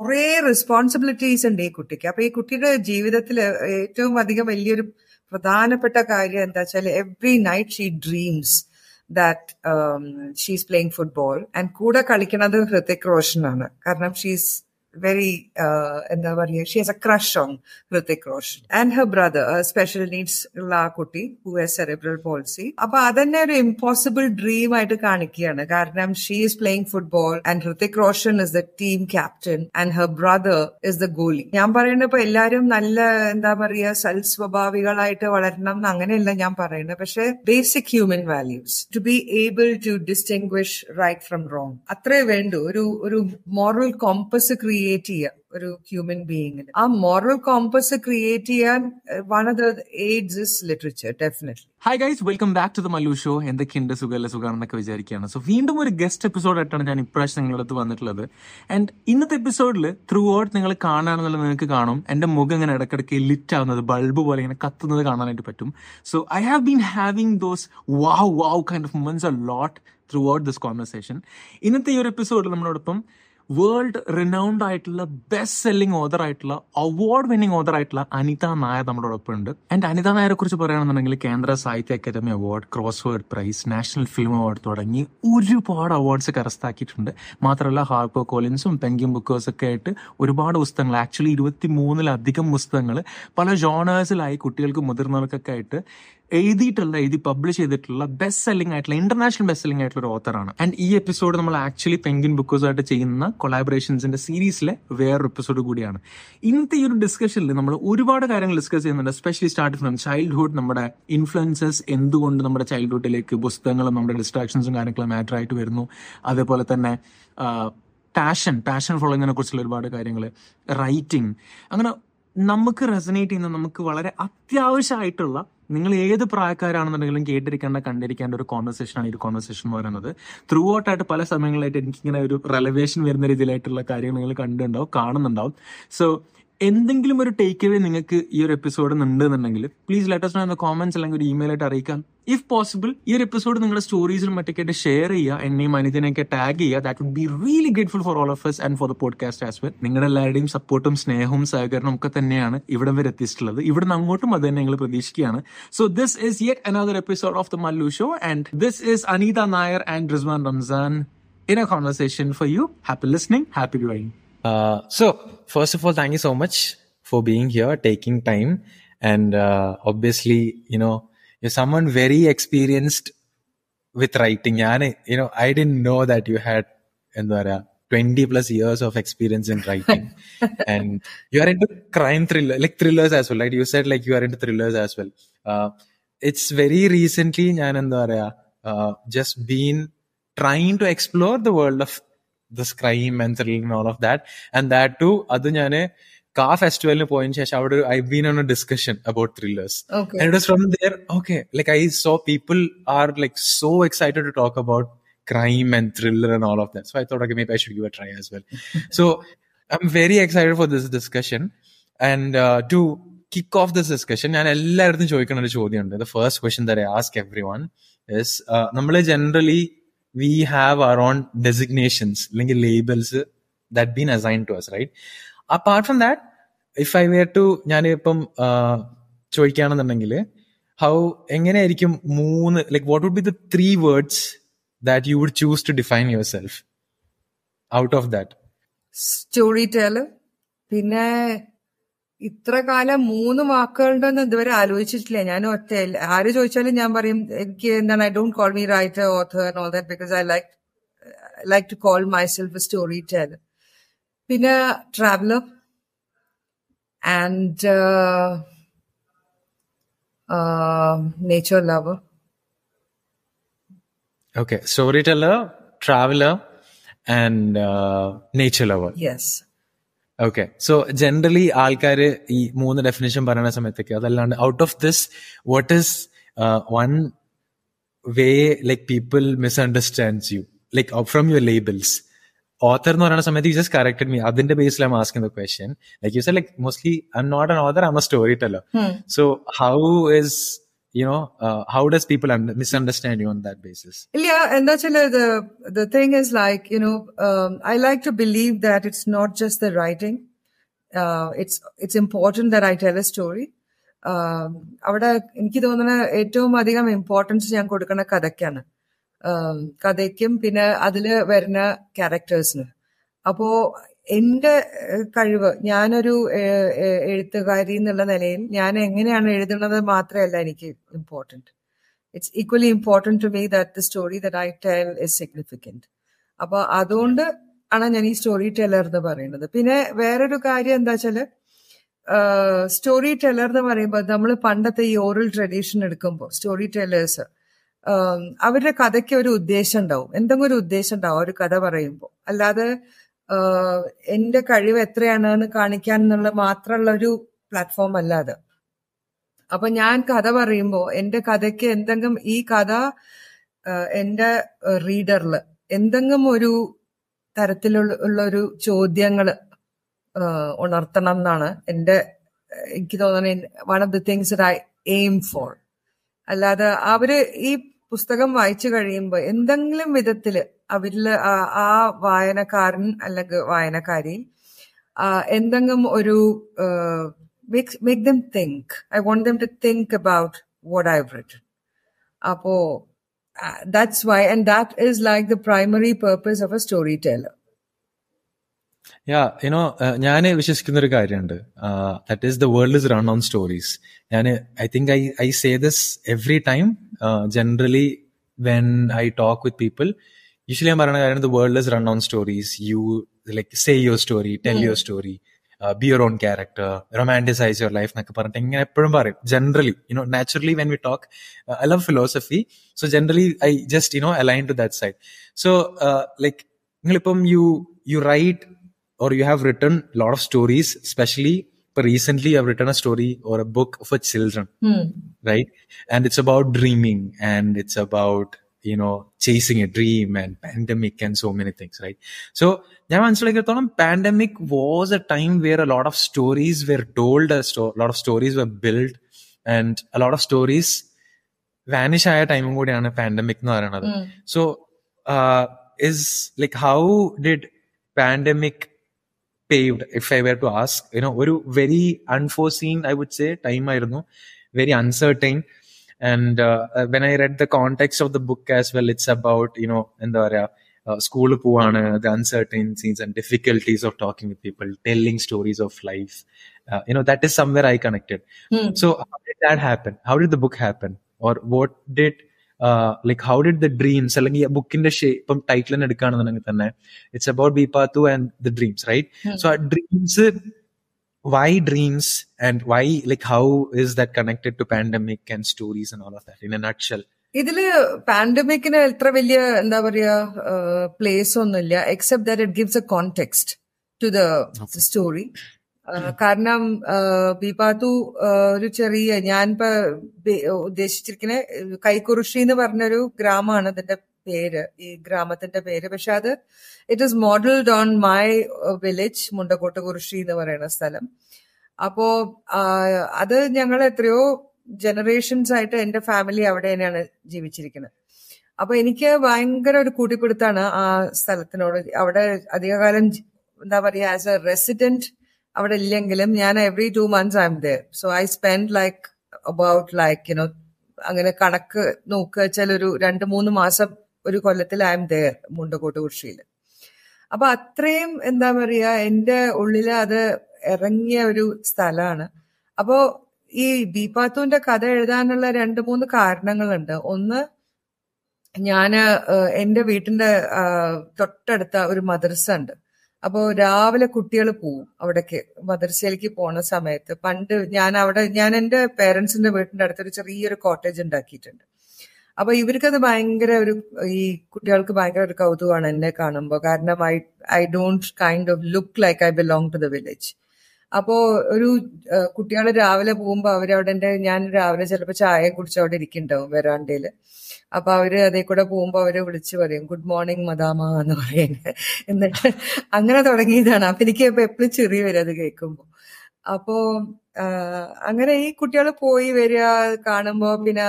കുറേ റെസ്പോൺസിബിലിറ്റീസ് ഉണ്ട് ഈ കുട്ടിക്ക്. അപ്പൊ ഈ കുട്ടിയുടെ ജീവിതത്തിൽ ഏറ്റവും അധികം വലിയൊരു പ്രധാനപ്പെട്ട കാര്യം എന്താ വെച്ചാൽ every night she dreams that she's playing football and കൂടെ കളിക്കുന്നത് ഹൃതിക് റോഷനാണ്. കാരണം ഷീസ് very uh, എന്താ പറയുക she has a crush on Hrithik Roshan and her brother special needs ഉള്ള ആ കുട്ടി ഹു ഹാസ് സെറിബ്രൽ പോളിസി അപ്പൊ അതന്നെ ഒരു ഇമ്പോസിബിൾ ഡ്രീം ആയിട്ട് കാണിക്കുകയാണ്. കാരണം she is playing football and Hrithik Roshan is the team captain and her brother is the goalie ഞാൻ പറയുന്നത് ഇപ്പൊ എല്ലാവരും നല്ല എന്താ പറയുക സൽസ്വഭാവികളായിട്ട് വളരണം എന്ന് അങ്ങനെയല്ല ഞാൻ പറയുന്നത്. പക്ഷെ basic human values to be able to distinguish right from wrong അത്രേ വേണ്ടു. ഒരു ഒരു മോറൽ കോമ്പസ് ക്രിയേറ്റ് ചെയ്യുക ഒരു ഹ്യൂമൻ ബീയിങ്ങിന് ആ മോറൽ കോമ്പസ് ക്രിയേറ്റ് ചെയ്യാൻ one of the aids is literature definitely hi guys welcome back to the Mallu show എന്തൊക്കെയുണ്ട് സുഖമല്ല? സുഖമാണെന്നൊക്കെ വിചാരിക്കുകയാണ്. സോ വീണ്ടും ഒരു ഗസ്റ്റ് എപ്പിസോഡായിട്ടാണ് ഞാൻ ഇപ്രാവശ്യം നിങ്ങളുടെ അടുത്ത് വന്നിട്ടുള്ളത്. ആൻഡ് ഇന്നത്തെ എപ്പിസോഡിൽ ത്രൂ ഔട്ട് നിങ്ങൾ കാണാനുള്ളത് നിങ്ങൾക്ക് കാണും. എന്റെ മുഖം ഇങ്ങനെ ഇടയ്ക്കിടയ്ക്ക് ലിറ്റ് ആവുന്നത് ബൾബ് പോലെ ഇങ്ങനെ കത്തുന്നത് കാണാനായിട്ട് പറ്റും. So I have been having those wow wow kind of moments a lot throughout this conversation ഇന്നത്തെ ഈ ഒരു എപ്പിസോഡിൽ നമ്മളോടൊപ്പം വേൾഡ് റിനൗണ്ട് ആയിട്ടുള്ള ബെസ്റ്റ് സെല്ലിംഗ് ഓതർ ആയിട്ടുള്ള അവാർഡ് വിന്നിംഗ് ഓതർ ആയിട്ടുള്ള അനിത നായർ നമ്മുടെ ഉണ്ട്. ആൻഡ് അനിത നായരെ കുറിച്ച് പറയുകയാണെന്നുണ്ടെങ്കിൽ Kendra Sahitya Akademi award crossword prize national film award തുടങ്ങി ഒരുപാട് അവാർഡ്സ് കരസ്ഥാക്കിയിട്ടുണ്ട്. മാത്രമല്ല ഹാർപ്പോ കോളിൻസും പെങ്കിം ബുക്കേഴ്സ് ഒക്കെ ആയിട്ട് ഒരുപാട് പുസ്തകങ്ങൾ ആക്ച്വലി ഇരുപത്തി മൂന്നിലധികം പുസ്തകങ്ങൾ പല ജോണേഴ്സിലായി കുട്ടികൾക്ക് മുതിർന്നവർക്കൊക്കെ ആയിട്ട് എഴുതിയിട്ടുള്ള എഴുതി പബ്ലിഷ് ചെയ്തിട്ടുള്ള ബെസ്റ്റ് സെല്ലിംഗ് ആയിട്ടുള്ള ഇന്റർനാഷണൽ ബെസ്റ്റ് സെല്ലിംഗ് ആയിട്ടുള്ള ഒരു ഓത്തറാണ് ആൻഡ് ഈ എപ്പിസോഡ് നമ്മൾ ആക്ച്വലി പെങ്കിൻ ബുക്കേഴ്സായിട്ട് ചെയ്യുന്ന കൊളാബറേഷൻസിന്റെ സീരീസിലെ വേറൊരു എപ്പിസോഡ് കൂടിയാണ്. ഇന്നത്തെ ഈ ഒരു ഡിസ്കഷനിൽ നമ്മൾ ഒരുപാട് കാര്യങ്ങൾ ഡിസ്കസ് ചെയ്യുന്നുണ്ട്. സ്പെഷ്യലി സ്റ്റാർട്ട് ഫ്രം ചൈൽഡ്ഹുഡ് നമ്മുടെ ഇൻഫ്ലുവൻസസ് എന്തുകൊണ്ട് നമ്മുടെ ചൈൽഡ്ഹുഡിലേക്ക് പുസ്തകങ്ങളും നമ്മുടെ ഡിസ്ട്രാക്ഷൻസും കാര്യങ്ങളും മാറ്റർ ആയിട്ട് വരുന്നു. അതേപോലെ തന്നെ പാഷൻ പാഷൻ ഫോളോയിങ്ങിനെ കുറിച്ചുള്ള ഒരുപാട് കാര്യങ്ങൾ റൈറ്റിംഗ് അങ്ങനെ നമുക്ക് റെസനേറ്റ് ചെയ്യുന്ന നമുക്ക് വളരെ അത്യാവശ്യമായിട്ടുള്ള നിങ്ങൾ ഏത് പ്രായക്കാരാണെന്നുണ്ടെങ്കിലും കേട്ടിരിക്കേണ്ട കണ്ടിരിക്കേണ്ട ഒരു കോൺവെർസേഷൻ ആണ് ഈ കോൺവെർസേഷൻ പറയുന്നത്. ത്രൂ ഔട്ട് ആയിട്ട് പല സമയങ്ങളിലായിട്ട് എനിക്കിങ്ങനെ ഒരു റെലവേഷൻ വരുന്ന രീതിയിലായിട്ടുള്ള കാര്യങ്ങൾ നിങ്ങൾ കണ്ടുണ്ടാവും കാണുന്നുണ്ടാവും. സോ എന്തെങ്കിലും ഒരു ടേക്ക് അവേ നിങ്ങൾക്ക് ഈ ഒരു എപ്പിസോഡ് ഉണ്ട് എന്നുണ്ടെങ്കിൽ പ്ലീസ് ലെറ്റസ് നോ എന്ന കോമന്റ്സ് അല്ലെങ്കിൽ ഒരു ഇമെയിൽ ആയിട്ട് അറിയിക്കാം. ഇഫ് പോസിബിൾ ഈ ഒരു എപ്പിസോഡ് നിങ്ങളുടെ സ്റ്റോറീസിലും മറ്റൊക്കെ ഷെയർ ചെയ്യുക. എന്നെയും അനിതനെയൊക്കെ ടാഗ് ചെയ്യുക. That would be really grateful for all of us and for the podcast as well നിങ്ങളുടെ എല്ലാവരുടെയും സപ്പോർട്ടും സ്നേഹവും സഹകരണവും ഒക്കെ തന്നെയാണ് ഇവിടം വരെ എത്തിച്ചിട്ടുള്ളത്. ഇവിടെ നിന്ന് അങ്ങോട്ടും അത് തന്നെ ഞങ്ങൾ പ്രതീക്ഷിക്കുകയാണ്. So this is yet another episode of the Mallu show and this is Anita Nair and Rizwan Ramzan in a conversation for you happy listening happy viewing. Uh, so, first of all, thank you so much for being here, taking time. And uh, obviously, you know, you're someone very experienced with writing. And, you know, I didn't know that you had എന്താ പറയാ 20 plus years of experience in writing. and you are into crime thriller, like thrillers as well, right? You said like you are into thrillers as well. Uh, it's very recently, ഞാൻ എന്താ പറയാ, uh, just been trying to explore the world of this crime and thrilling and all of that. And that too, അത് ഞാന് കാ ഫെസ്റ്റിവലിന് പോയതിനു ശേഷം അവിടെ I been on a discussion about thrillers Okay. And it was from there, okay, like I saw people are like so excited to talk about crime and thriller and all of that. So I thought, okay, maybe I should give a try as well. so I'm very excited for this discussion. And uh, to kick off this discussion, ഞാൻ എല്ലായിടത്തും ചോദിക്കുന്ന ഒരു ചോദ്യമുണ്ട് the first question the I ask everyone is നമ്മൾ generally we have our on designations അല്ലെങ്കിൽ labels that been assign to us right apart from that if I were to ഞാൻ ഇപ്പം ചോദിക്കുകയാണെന്നുണ്ടെങ്കിൽ how എങ്ങനെയായിരിക്കും മൂന്ന് like what would be the three words that you would choose to define your self out of that story ടെല് പിന്നെ ഇത്ര കാലം മൂന്ന് വാക്കുകളുടെ ഒന്നും ഇതുവരെ ആലോചിച്ചിട്ടില്ല ഞാൻ ഒറ്റ ആര് ചോദിച്ചാലും ഞാൻ പറയും എനിക്ക് എന്താണ് I don't call me writer author and all that because I like like to call myself story tell പിന്നെ traveller and nature lover okay storyteller traveller and nature lover yes okay so generally ആൾക്കാർ ഈ മൂന്ന് definition പറയുന്ന സമയത്തൊക്കെ അതല്ലാണ്ട് out of this what is one way like people misunderstands you like from your labels author എന്ന് പറയുന്ന സമയത്ത് you just corrected me അതിന്റെ ബേസിൽ I'm asking the question like you say like mostly I'm not an author I'm a storyteller so how is you know uh, how does people under- misunderstand you on that basis Yeah, and that's the the thing is like you know um, I like to believe that it's not just the writing. Uh, it's it's important that I tell a story. Um, അവിടെ എനിക്ക് തോന്നുന്ന ഏറ്റവും അധികം importance ഞാൻ കൊടുക്കുന്ന കഥയ്ക്കാണ് um, കഥയ്ക്കും പിന്നെ അതില് വരുന്ന ക്യാരക്ടേഴ്സിന് അപ്പോ എന്റെ കഴിവ് ഞാനൊരു എഴുത്തുകാരി എന്നുള്ള നിലയിൽ ഞാൻ എങ്ങനെയാണ് എഴുതുന്നത് മാത്രമല്ല എനിക്ക് important it's equally important to me that the story that I tell is significant അപ്പോൾ അതുകൊണ്ട് ആണ് ഞാൻ ഈ സ്റ്റോറി ടെല്ലർ എന്ന് പറയുന്നത്. പിന്നെ വേറൊരു കാര്യം എന്താ വെച്ചാൽ സ്റ്റോറി ടെല്ലർ എന്ന് പറയുമ്പോൾ നമ്മൾ പണ്ടത്തെ ഈ ഓറൽ ട്രഡീഷൻ എടുക്കുമ്പോൾ സ്റ്റോറി ടെല്ലേഴ്സ് അവരുടെ കഥയ്ക്ക് ഒരു ഉദ്ദേശം ഉണ്ടാവും. എന്തെങ്കിലും ഒരു ഉദ്ദേശം ഉണ്ടാവും ഒരു കഥ പറയുമ്പോൾ അല്ലാതെ എന്റെ കഴിവ് എത്രയാണെന്ന് കാണിക്കാൻ എന്നുള്ള മാത്രമുള്ള ഒരു പ്ലാറ്റ്ഫോം അല്ല അത്. അപ്പൊ ഞാൻ കഥ പറയുമ്പോൾ എന്റെ കഥയ്ക്ക് എന്തെങ്കിലും ഈ കഥ എന്റെ റീഡറിൽ എന്തെങ്കിലും ഒരു തരത്തിലുള്ള ഒരു ചോദ്യങ്ങൾ ഉണർത്തണം എന്നാണ് എന്റെ എനിക്ക് തോന്നുന്നത് one of the things I aim for അല്ലാതെ അവർ ഈ പുസ്തകം വായിച്ചു കഴിയുമ്പോൾ എന്തെങ്കിലും വിധത്തിൽ അവരില് ആ- ആ വായനക്കാരൻ അല്ലെങ്കിൽ വായനക്കാരി ആ, എന്തെങ്കിലും ഒരു make them think I want them to think about what I written അപ്പോ that's why and that is like the primary purpose of a storyteller yeah you know ഞാൻ വിശ്വസിക്കുന്ന ഒരു കാര്യമുണ്ട് that is the world is run on stories ഞാൻ I think I I say this every time generally when I talk with people usually ഞാൻ പറയുന്ന കാര്യം the world is run on stories U like say your story tell your story be your own character romanticise your life എന്നൊക്കെ പറഞ്ഞിട്ട് ഇങ്ങനെ എപ്പോഴും പറയും generally you know naturally when we talk I love philosophy so generally I just you know align to that side so like നിങ്ങളിപ്പം you you right or you have written a lot of stories, especially but recently you have written a story or a book for children, right? And it's about dreaming and it's about, you know, chasing a dream and pandemic and so many things, right? So, ഞാൻ മനസ്സിലാക്കിയത്തോളം pandemic was a time where a lot of stories were told, a sto- lot of stories were built and a lot of stories vanish ആയ ടൈമും കൂടിയാണ് pandemic എന്ന് പറയുന്നത് so is like how did pandemic paved if i were to ask you know ഒരു very unforeseen i would say time ആയിരുന്നു very uncertain and uh, uh, when i read the context of the book as well it's about you know in the area uh, school poor the uncertainties and difficulties of talking with people telling stories of life. Uh, you know that is somewhere i connected. Hmm. So how did that happen? How did the book happen? Or what did uh, like how did the dreams like book in the shape title it's about Bipathu and the dreams right? Hmm. So our dreams uh, why dreams and why like how is that connected to pandemic and stories and all of that in a nutshell ഇതില് പാൻഡമിക്കിന് എത്ര വലിയ എന്താ പറയാ place ഒന്നുമില്ല except that it gives A context to the story കാരണം ബിപാത്തു ഒരു ചെറിയ ഞാനിപ്പോ ബെ- ഉദ്ദേശിച്ചിരിക്കുന്ന കൈക്കുറുഷി എന്ന് പറഞ്ഞൊരു ഗ്രാമമാണ് ഇതിന്റെ പേര് ഈ ഗ്രാമത്തിന്റെ പേര്. പക്ഷെ അത് it is modelled on my village Mundakottu Kurissi എന്ന് പറയുന്ന സ്ഥലം. അപ്പോ അത് ഞങ്ങൾ എത്രയോ ജനറേഷൻസ് ആയിട്ട് എന്റെ ഫാമിലി അവിടെ തന്നെയാണ് ജീവിച്ചിരിക്കുന്നത്. അപ്പൊ എനിക്ക് ഭയങ്കര ഒരു കൂട്ടിപ്പിടുത്താണ് ആ സ്ഥലത്തിനോട്. അവിടെ അധികകാലം എന്താ പറയുക ആസ് എ റെസിഡന്റ് അവിടെ ഇല്ലെങ്കിലും ഞാൻ every two months I'm there so I spend like about like you know അങ്ങനെ കണക്ക് നോക്കുക വെച്ചാൽ ഒരു രണ്ട് മൂന്ന് മാസം ഒരു കൊല്ലത്തിൽ ഐ എം ദയർ മുണ്ടക്കോട്ട് കുർഷിയിൽ അപ്പൊ അത്രയും എന്താ പറയുക എന്റെ ഉള്ളിൽ അത് ഇറങ്ങിയ ഒരു സ്ഥലമാണ്. അപ്പോ ഈ ബീപാത്തുവിന്റെ കഥ എഴുതാനുള്ള രണ്ട് മൂന്ന് കാരണങ്ങളുണ്ട്. ഒന്ന് ഞാൻ എന്റെ വീട്ടിന്റെ തൊട്ടടുത്ത ഒരു മദ്രസ ഉണ്ട് അപ്പോ രാവിലെ കുട്ടികൾ പോവും അവിടേക്ക് മദ്രസയിലേക്ക് പോണ സമയത്ത്. പണ്ട് ഞാൻ അവിടെ ഞാൻ എന്റെ പേരൻസിന്റെ വീട്ടിന്റെ അടുത്തൊരു ചെറിയൊരു കോട്ടേജ് ഉണ്ടാക്കിയിട്ടുണ്ട്. അപ്പൊ ഇവർക്കത് ഭയങ്കര ഒരു ഈ കുട്ടികൾക്ക് ഭയങ്കര ഒരു കൗതുകമാണ് എന്നെ കാണുമ്പോൾ കാരണം I I don't kind of look like I belong to the village. അപ്പോ ഒരു കുട്ടികൾ രാവിലെ പോകുമ്പോൾ അവരവിടെ എന്റെ ഞാൻ രാവിലെ ചിലപ്പോൾ ചായ കുടിച്ച് അവിടെ ഇരിക്കുന്നുണ്ടാവും വെറാണ്ടയിൽ അപ്പൊ അവർ അതേ കൂടെ പോകുമ്പോൾ അവർ വിളിച്ചു പറയും ഗുഡ് മോർണിംഗ് മദാമ എന്ന് പറയുന്നത്. എന്നിട്ട് അങ്ങനെ തുടങ്ങിയതാണ്. അപ്പൊ എനിക്ക് എപ്പോഴും ചെറിയ വരും അത് കേൾക്കുമ്പോ. അപ്പോ അങ്ങനെ ഈ കുട്ടികൾ പോയി വരിക കാണുമ്പോ പിന്നെ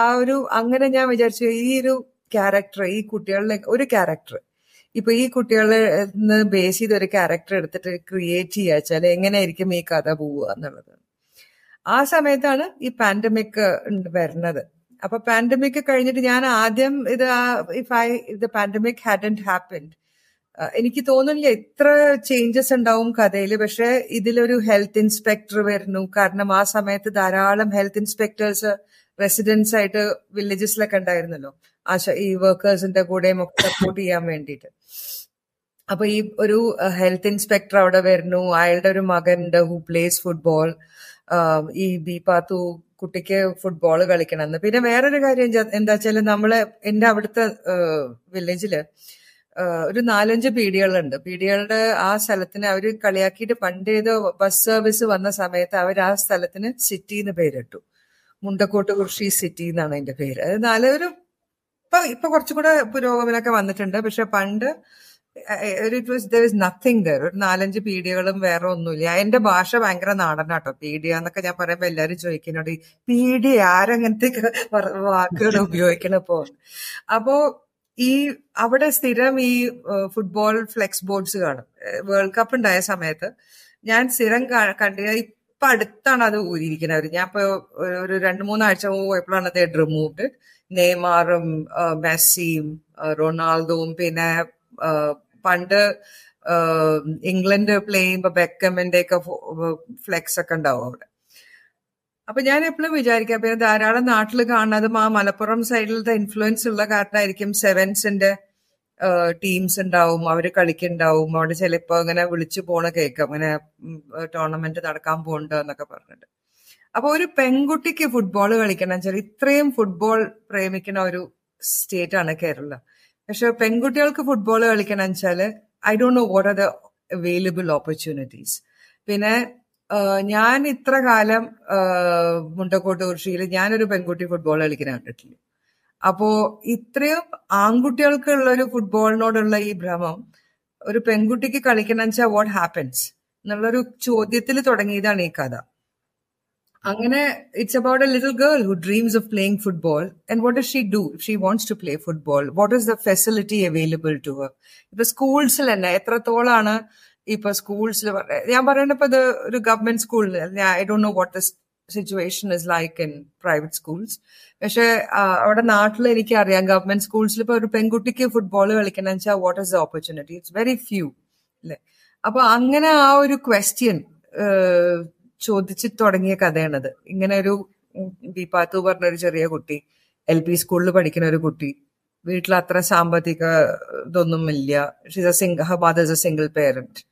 ആ ഒരു അങ്ങനെ ഞാൻ വിചാരിച്ചു ഈ ഒരു ക്യാരക്ടർ ഈ കുട്ടികളിലെ ഒരു ക്യാരക്ടർ ഇപ്പൊ ഈ കുട്ടികളെ ബേസ് ചെയ്ത് ഒരു ക്യാരക്ടർ എടുത്തിട്ട് ക്രിയേറ്റ് ചെയ്യുക വെച്ചാൽ എങ്ങനെയായിരിക്കും ഈ കഥ പോവുക എന്നുള്ളത്. ആ സമയത്താണ് ഈ പാൻഡമിക് വരുന്നത്. അപ്പൊ പാൻഡമിക് കഴിഞ്ഞിട്ട് ഞാൻ ആദ്യം ഇത് ഇഫ് ഐ ഇത് പാൻഡമിക് ഹാഡന്റ് ഹാപ്പൻഡ് എനിക്ക് തോന്നുന്നില്ല ഇത്ര ചേഞ്ചസ് ഉണ്ടാവും കഥയിൽ പക്ഷെ ഇതിലൊരു ഹെൽത്ത് ഇൻസ്പെക്ടർ വരുന്നു. കാരണം ആ സമയത്ത് ധാരാളം ഹെൽത്ത് ഇൻസ്പെക്ടേഴ്സ് റെസിഡൻസ് ആയിട്ട് വില്ലേജസിലൊക്കെ ഉണ്ടായിരുന്നല്ലോ. ആശ ഈ വർക്കേഴ്സിന്റെ കൂടെയും ഒക്കെ സപ്പോർട്ട് ചെയ്യാൻ വേണ്ടിയിട്ട്. അപ്പൊ ഈ ഒരു ഹെൽത്ത് ഇൻസ്പെക്ടർ അവിടെ വരുന്നു. അയാളുടെ ഒരു മകനുണ്ട് ഹു പ്ലേസ് ഫുട്ബോൾ ഈ ബി പാത്തു കുട്ടിക്ക് ഫുട്ബോൾ കളിക്കണമെന്ന്. പിന്നെ വേറൊരു കാര്യം എന്താ വെച്ചാൽ നമ്മൾ എന്റെ അവിടുത്തെ വില്ലേജിൽ ഒരു നാലഞ്ച് പീഡികളുണ്ട് പീഡികളുടെ ആ സ്ഥലത്തിന് അവർ കളിയാക്കിയിട്ട് പണ്ട് ഏതോ ബസ് സർവീസ് വന്ന സമയത്ത് അവർ ആ സ്ഥലത്തിന് സിറ്റി എന്ന് പേരിട്ടു. മുണ്ടക്കോട്ട് കുർഷി സിറ്റി എന്നാണ് അതിന്റെ പേര്. അത് നാലൊരു ഇപ്പൊ ഇപ്പൊ കുറച്ചും കൂടെ പുരോഗമനമൊക്കെ വന്നിട്ടുണ്ട്. പക്ഷെ പണ്ട് it was there is nothing there ഒരു നാലഞ്ച് പീഡിയകളും വേറെ ഒന്നുമില്ല. എന്റെ ഭാഷ ഭയങ്കര നാടനാട്ടോ. പീഡിയ എന്നൊക്കെ ഞാൻ പറയുമ്പോ എല്ലാരും ചോദിക്കുന്നുണ്ട് പീഡിയ ആരങ്ങനത്തെ വാക്കുകൾ ഉപയോഗിക്കണപ്പോ അപ്പോ ഈ അവിടെ സ്ഥിരം ഈ ഫുട്ബോൾ ഫ്ലെക്സ് ബോർഡ്സ് കാണും. വേൾഡ് കപ്പ് ഉണ്ടായ സമയത്ത് ഞാൻ സ്ഥിരം കണ്ടില്ല ഇപ്പൊ അടുത്താണ് അത് ഊരിയിരിക്കുന്നത് ഞാൻ ഇപ്പൊ ഒരു രണ്ട് മൂന്നാഴ്ച പോയപ്പോഴാണ് അത് റിമൂവ്ഡ് നെയ്മാറും മെസ്സിയും റൊണാൾഡോവും പിന്നെ പണ്ട് ഇംഗ്ലണ്ട് പ്ലേ ചെയ്യുമ്പോ ബെക്കമിന്റെ ഒക്കെ ഫ്ലെക്സ് ഒക്കെ ഉണ്ടാവും അവിടെ. അപ്പൊ ഞാൻ എപ്പോഴും വിചാരിക്കാം പിന്നെ ധാരാളം നാട്ടിൽ കാണുന്നതും ആ മലപ്പുറം സൈഡിലത്തെ ഇൻഫ്ലുവൻസ് ഉള്ള കാരണമായിരിക്കും സെവൻസിന്റെ ടീംസ് ഉണ്ടാവും അവർ കളിക്കുന്നുണ്ടാവും. അവിടെ ചിലപ്പോ അങ്ങനെ വിളിച്ചു പോണ കേൾക്കാം അങ്ങനെ ടൂർണമെന്റ് നടക്കാൻ പോകുന്നുണ്ട് എന്നൊക്കെ പറഞ്ഞിട്ട്. അപ്പൊ ഒരു പെൺകുട്ടിക്ക് ഫുട്ബോൾ കളിക്കണം വെച്ചാൽ ഇത്രയും ഫുട്ബോൾ പ്രേമിക്കുന്ന ഒരു സ്റ്റേറ്റ് ആണ് കേരളം. പക്ഷെ പെൺകുട്ടികൾക്ക് ഫുട്ബോൾ കളിക്കണം വെച്ചാൽ I don't know what are the available opportunities പിന്നെ ഞാൻ ഇത്ര കാലം മുണ്ടക്കോട്ട് കൃഷിയിൽ ഞാനൊരു പെൺകുട്ടി ഫുട്ബോൾ കളിക്കാൻ കണ്ടിട്ടില്ല. അപ്പോ ഇത്രയും ആൺകുട്ടികൾക്കുള്ള ഒരു ഫുട്ബോളിനോടുള്ള ഈ ഭ്രമം ഒരു പെൺകുട്ടിക്ക് കളിക്കണം വെച്ചാൽ വാട്ട് ഹാപ്പൻസ് എന്നുള്ളൊരു ചോദ്യത്തിൽ തുടങ്ങിയതാണ് ഈ കഥ. അങ്ങനെ it's about a little girl who dreams of playing football and what is she do she wants to play football what is the facility available to ഇപ്പൊ സ്കൂൾസിൽ തന്നെ എത്രത്തോളാണ് ഇപ്പൊ സ്കൂൾസിൽ ഞാൻ പറയുന്നത് ഇപ്പൊ ഇത് ഒരു ഗവൺമെന്റ് സ്കൂളിൽ I do know what the situation is like in private schools പക്ഷെ അവിടെ നാട്ടിൽ എനിക്ക് അറിയാം ഗവൺമെന്റ് സ്കൂൾസിൽ ഇപ്പൊ ഒരു പെൺകുട്ടിക്ക് ഫുട്ബോൾ കളിക്കണം വെച്ചാൽ what is the opportunity it's very few അല്ലെ അപ്പൊ അങ്ങനെ ആ ഒരു ക്വസ്റ്റ്യൻ ചോദിച്ചു തുടങ്ങിയ കഥയാണത്. ഇങ്ങനെ ഒരു ദീപാത്തു പറഞ്ഞ ഒരു ചെറിയ കുട്ടി എൽ പി സ്കൂളിൽ പഠിക്കുന്ന ഒരു കുട്ടി വീട്ടിൽ അത്ര സാമ്പത്തിക ഇതൊന്നും ഇല്ല. She's a sing her is a single parent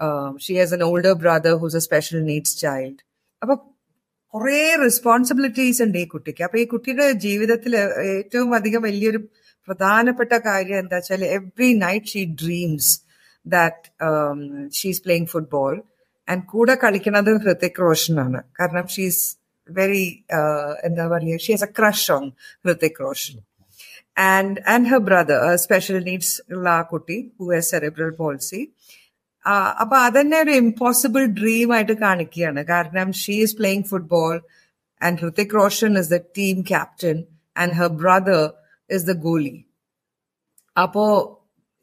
um, she has an older brother who's a special needs child അപ്പൊ കുറേ റെസ്പോൺസിബിലിറ്റീസ് ഉണ്ട് ഈ കുട്ടിക്ക് അപ്പൊ ഈ കുട്ടിയുടെ ജീവിതത്തിൽ ഏറ്റവും അധികം വലിയൊരു പ്രധാനപ്പെട്ട കാര്യം എന്താ വെച്ചാൽ every night she dreams that she's playing football and കൂടെ കളിക്കുന്നത് ഹൃതിക് റോഷനാണ് കാരണം ഷീസ് വെരി എന്താ പറയുക she has a crush on Hrithik Roshan and and her brother special needs ഉള്ള ആ കുട്ടി ഹു ഹാസ് സെറിബ്രൽ പാൾസി അപ്പൊ അതന്നെ ഒരു ഇമ്പോസിബിൾ ഡ്രീം ആയിട്ട് കാണിക്കുകയാണ് കാരണം she is playing football and Hrithik Roshan is the team captain and her brother is the goalie അപ്പോ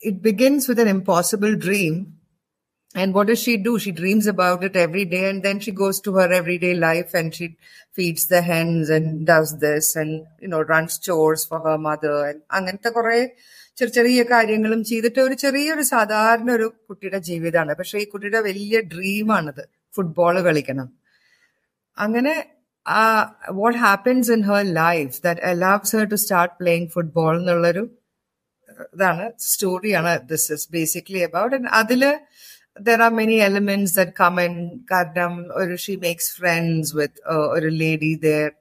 it begins with an impossible dream And what does she do? She dreams about it every day and then she goes to her everyday life and she feeds the hens and does this and, you know, runs chores for her mother and അങ്ങനത്തെ കുറെ ചെറിയ ചെറിയ കാര്യങ്ങളും ചെയ്തിട്ട് ഒരു ചെറിയൊരു സാധാരണ ഒരു കുട്ടിയുടെ ജീവിതമാണ്. പക്ഷെ ഈ കുട്ടിയുടെ വലിയ ഡ്രീമാണിത് ഫുട്ബോൾ കളിക്കണം. അങ്ങനെ ആ what happens in her life that allows her to start playing football എന്നുള്ളൊരു ഇതാണ് സ്റ്റോറിയാണ് ദിസ് ഇസ് ബേസിക്കലി അബൌട്ട് അതിൽ there are many elements that common കാരണം ഒരു ഷീ മേക്സ് ഫ്രണ്ട്സ് വിത്ത് ഒരു lady there.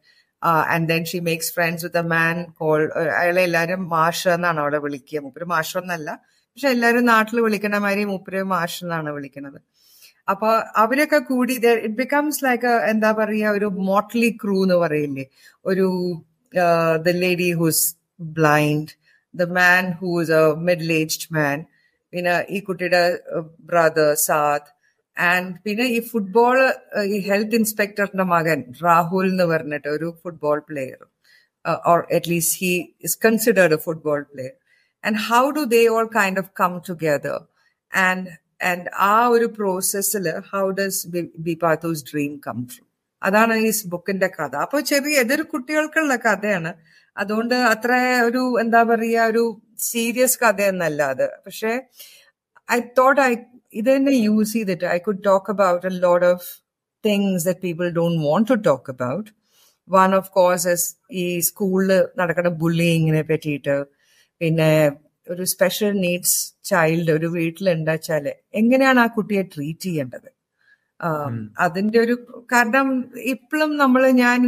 And then she makes friends with a man called അയാളെ എല്ലാവരും മാഷ എന്നാണ് അവിടെ വിളിക്കുക. മൂപ്പര് മാഷ എന്നല്ല പക്ഷെ എല്ലാവരും നാട്ടിൽ വിളിക്കണ മാതിരി മൂപ്പര് മാഷ് എന്നാണ് വിളിക്കുന്നത് അപ്പൊ അവരൊക്കെ കൂടി ഇറ്റ് ബിക്കംസ് ലൈക്ക് എന്താ പറയുക ഒരു മോട്ട്ലി ക്രൂ എന്ന് പറയില്ലേ? ഒരു the lady who's blind the man who's a middle aged man പിന്നെ ഈ കുട്ടിയുടെ ബ്രദർ സാദ് ആൻഡ് പിന്നെ ഈ ഫുട്ബോൾ ഈ ഹെൽത്ത് ഇൻസ്പെക്ടറിന്റെ മകൻ രാഹുൽ എന്ന് പറഞ്ഞിട്ട് ഒരു football player or at least he is considered a football player and how do they all kind of come together and and ആ ഒരു പ്രോസസ്സിൽ how does Beepathu's dream come through അതാണ് ഈ ബുക്കിന്റെ കഥ. അപ്പോൾ ചെറിയ ഇതൊരു കുട്ടികൾക്കുള്ള കഥയാണ്. അതുകൊണ്ട് അത്ര ഒരു എന്താ പറയുക ഒരു സീരിയസ് കഥയൊന്നല്ല അത്. പക്ഷേ ഐ തോട്ട് ഐ ഇത് തന്നെ യൂസ് ചെയ്തിട്ട് I could talk about a load of things the people don't want to talk about one of courses ഈ സ്കൂളിൽ നടക്കുന്ന ബുള്ളിങ്ങിനെ പറ്റിയിട്ട്. പിന്നെ ഒരു സ്പെഷ്യൽ നീഡ്സ് ചൈൽഡ് ഒരു വീട്ടിലുണ്ട് എങ്ങനെയാണ് ആ കുട്ടിയെ ട്രീറ്റ് ചെയ്യേണ്ടത്? അതിന്റെ ഒരു കാരണം ഇപ്പോഴും നമ്മൾ ഞാൻ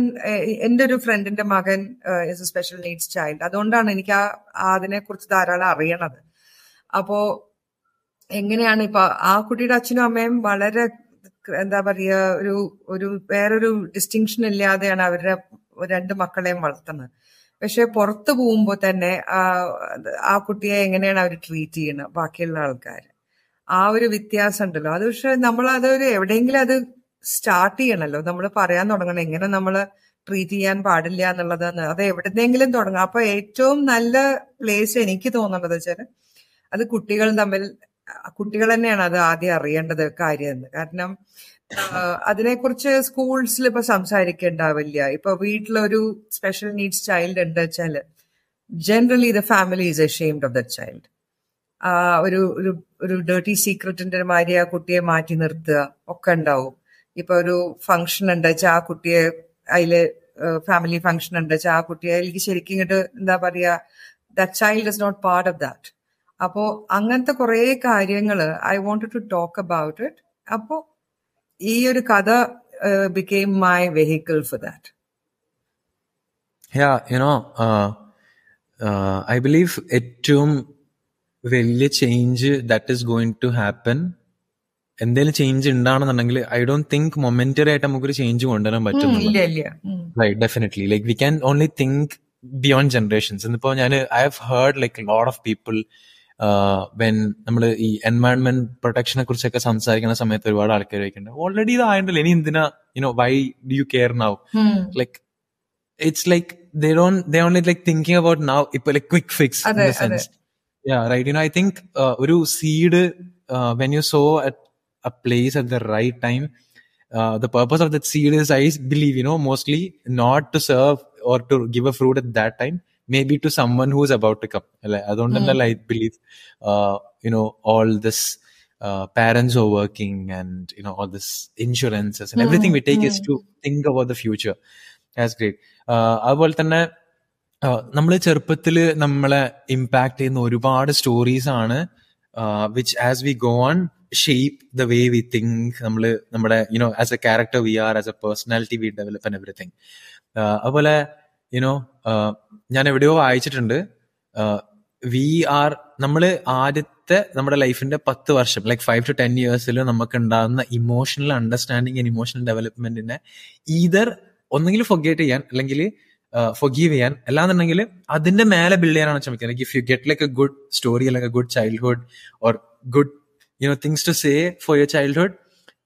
എന്റെ ഒരു ഫ്രണ്ടിന്റെ മകൻ is a special needs child അതുകൊണ്ടാണ് എനിക്ക് ആ അതിനെ കുറിച്ച് ധാരാളം അറിയണത്. അപ്പോ എങ്ങനെയാണ് ഇപ്പൊ ആ കുട്ടിയുടെ അച്ഛനും അമ്മയും വളരെ എന്താ പറയുക ഒരു ഒരു വേറൊരു ഡിസ്റ്റിങ്ഷൻ ഇല്ലാതെയാണ് അവരുടെ രണ്ട് മക്കളെയും വളർത്തുന്നത്. പക്ഷെ പുറത്തു പോകുമ്പോൾ തന്നെ ആ കുട്ടിയെ എങ്ങനെയാണ് അവർ ട്രീറ്റ് ചെയ്യുന്നത് ബാക്കിയുള്ള ആൾക്കാർ ആ ഒരു വ്യത്യാസം ഉണ്ടല്ലോ അത് പക്ഷെ നമ്മൾ അതൊരു എവിടെയെങ്കിലും അത് സ്റ്റാർട്ട് ചെയ്യണല്ലോ. നമ്മൾ പറയാൻ തുടങ്ങണം എങ്ങനെ നമ്മൾ ട്രീറ്റ് ചെയ്യാൻ പാടില്ല എന്നുള്ളതാണ് അത് എവിടെന്നെങ്കിലും തുടങ്ങാം. അപ്പൊ ഏറ്റവും നല്ല പ്ലേസ് എനിക്ക് തോന്നുന്നത് വെച്ചാൽ അത് കുട്ടികൾ തമ്മിൽ കുട്ടികൾ തന്നെയാണ് അത് ആദ്യം അറിയേണ്ടത് കാര്യം കാരണം അതിനെക്കുറിച്ച് സ്കൂൾസിൽ ഇപ്പൊ സംസാരിക്കേണ്ടാവില്ല. ഇപ്പൊ വീട്ടിലൊരു സ്പെഷ്യൽ നീഡ്സ് ചൈൽഡ് ഉണ്ട് വെച്ചാൽ generally the family is ashamed of the child ഒരു ഒരു ഒരു ഡേർട്ടി സീക്രറ്റിന്റെ മാതിരി ആ കുട്ടിയെ മാറ്റി നിർത്തുക ഒക്കെ ഉണ്ടാവും. ഇപ്പൊ ഒരു ഫംഗ്ഷൻ ഉണ്ട് വെച്ചാൽ ആ കുട്ടിയെ അതിൽ ഫാമിലി ഫംഗ്ഷൻ ഉണ്ട് വെച്ചാൽ ആ കുട്ടിയെ എനിക്ക് ശരിക്കും ഇങ്ങോട്ട് എന്താ പറയാ the child is not part of that അപ്പോ അങ്ങനത്തെ കുറെ കാര്യങ്ങൾ I wanted to talk about it അപ്പോ ഈ ഒരു കഥ became my vehicle for that you know I believe I believe ഏറ്റവും വലിയ change that is going to happen എന്തെങ്കിലും ചേഞ്ച് ഉണ്ടാണെന്നുണ്ടെങ്കിൽ ഐ ഡോണ്ട് തിങ്ക് മൊമെന്ററി ആയിട്ട് നമുക്കൊരു ചേഞ്ച് കൊണ്ടുവരാൻ പറ്റുന്നില്ല right definitely like we can only think beyond generations ഇന്നിപ്പോ ഞാൻ I have heard like lot of people when നമ്മൾ ഈ എൻവയൺമെന്റ് പ്രൊട്ടക്ഷനെ കുറിച്ചൊക്കെ സംസാരിക്കുന്ന സമയത്ത് ഒരുപാട് ആൾക്കാർ ചോദിക്കുന്നുണ്ട് ഓൾറെഡി ഇത് ആയണ്ടല്ലോ ഇനി എന്തിനാ you know why do you care now like it's like they don't they only like thinking about now like quick fix in the sense yeah right you know i think uh, ഒരു seed uh, when you sow at a place at the right time uh, the purpose of that seed is i believe you know mostly not to serve or to give a fruit at that time maybe to someone who's about to come അതുകൊണ്ട് തന്നെ i believe uh, you know all this uh, parents are working and you know all this insurances and everything we take is to think about the future that's great അതുപോലെ തന്നെ നമ്മൾ ചെറുപ്പത്തിൽ നമ്മളെ impact ചെയ്യുന്ന ഒരുപാട് stories ആണ് which as we go on shape the way we think നമ്മൾ നമ്മുടെ you know as a character we are as a personality we develop and everything അതുപോലെ യുനോ ഞാൻ എവിടെയോ വായിച്ചിട്ടുണ്ട്. വി ആർ നമ്മൾ ആദ്യത്തെ നമ്മുടെ ലൈഫിന്റെ പത്ത് വർഷം ലൈക്ക് ഫൈവ് ടു ടെൻ ഇയേഴ്സിൽ നമുക്ക് ഉണ്ടാകുന്ന ഇമോഷണൽ അണ്ടർസ്റ്റാൻഡിങ് ആൻഡ് ഇമോഷണൽ ഡെവലപ്മെന്റിനെ ഈതർ ഒന്നെങ്കിൽ ഫൊഗേറ്റ് ചെയ്യാൻ അല്ലെങ്കിൽ ഫൊഗീവ് ചെയ്യാൻ അല്ലാന്നുണ്ടെങ്കിൽ അതിന്റെ മേലെ ബിൽഡ് ചെയ്യാനാണ് ശ്രമിക്കുന്നത്. If you get like a good story അല്ലെങ്കിൽ good childhood or good you know things to say for your childhood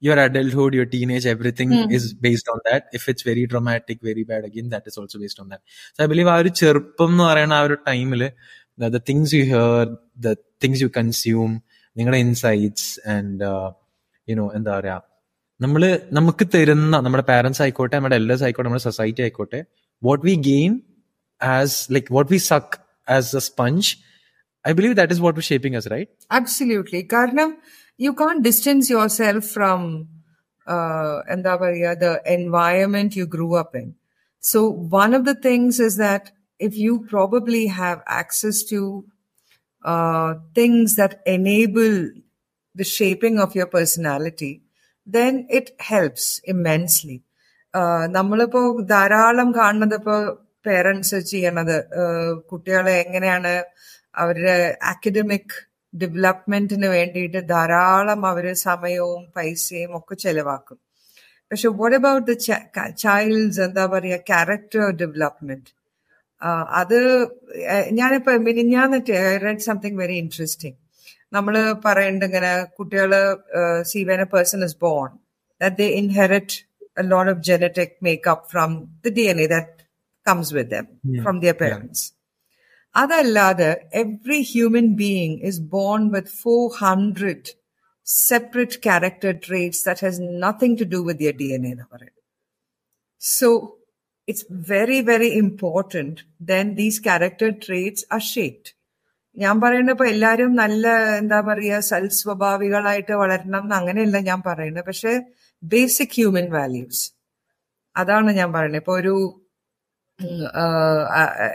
your adulthood, your teenage, everything mm. is based on that. If it's very dramatic, very bad, again, that is also based on that. So I believe ആ ഒരു ചെറുപ്പം എന്ന് പറയുന്ന ആ ഒരു ടൈമിൽ the things you hear the things you consume നിങ്ങളുടെ insights and you know എന്താ പറയാ നമ്മൾ നമുക്ക് തരുന്ന നമ്മുടെ പാരന്റ്സ് ആയിക്കോട്ടെ നമ്മുടെ എൽഡേഴ്സ് ആയിക്കോട്ടെ നമ്മുടെ സൊസൈറ്റി ആയിക്കോട്ടെ what we gain as like what we suck as a sponge I believe that is what we shaping us right absolutely കാരണം U can't distance your self from എന്താ പറയുക the environment U grew up in so one of the things is that if you probably have access to uh, things that enable the shaping of your personality, then it helps immensely. നമ്മളിപ്പോ ധാരാളം കാണുന്നത് ഇപ്പോ parents ചെയ്യണത് കുട്ടികളെ എങ്ങനെയാണ് അവരുടെ academic ഡെവലപ്മെന്റിന് വേണ്ടിയിട്ട് ധാരാളം അവർ സമയവും പൈസയും ഒക്കെ ചെലവാക്കും. പക്ഷെ വാട്ട് അബൌട്ട് ദ ചൈൽഡ്സ് എന്താ പറയുക ക്യാരക്ടർ ഡെവലപ്മെന്റ് അത് ഞാനിപ്പോൾ മിനിഞ്ഞാന്നിട്ട് I read something very interesting നമ്മൾ പറയേണ്ട ഇങ്ങനെ കുട്ടികൾ see a person is born that they inherit load of genetic makeup from the D N A that comes with them from their parents അതല്ലാതെ every human being is born with four hundred separate character traits that has nothing to do with your D N എന്ന് പറയുന്നത് so it's very very important then these character traits are shaped ഞാൻ പറയുന്നത് ഇപ്പൊ എല്ലാവരും നല്ല എന്താ പറയുക സൽസ്വഭാവികളായിട്ട് വളരണം എന്ന് അങ്ങനെയല്ല ഞാൻ പറയുന്നത്. പക്ഷെ ബേസിക് ഹ്യൂമൻ വാല്യൂസ് അതാണ് ഞാൻ പറയുന്നത്. ഇപ്പൊ ഒരു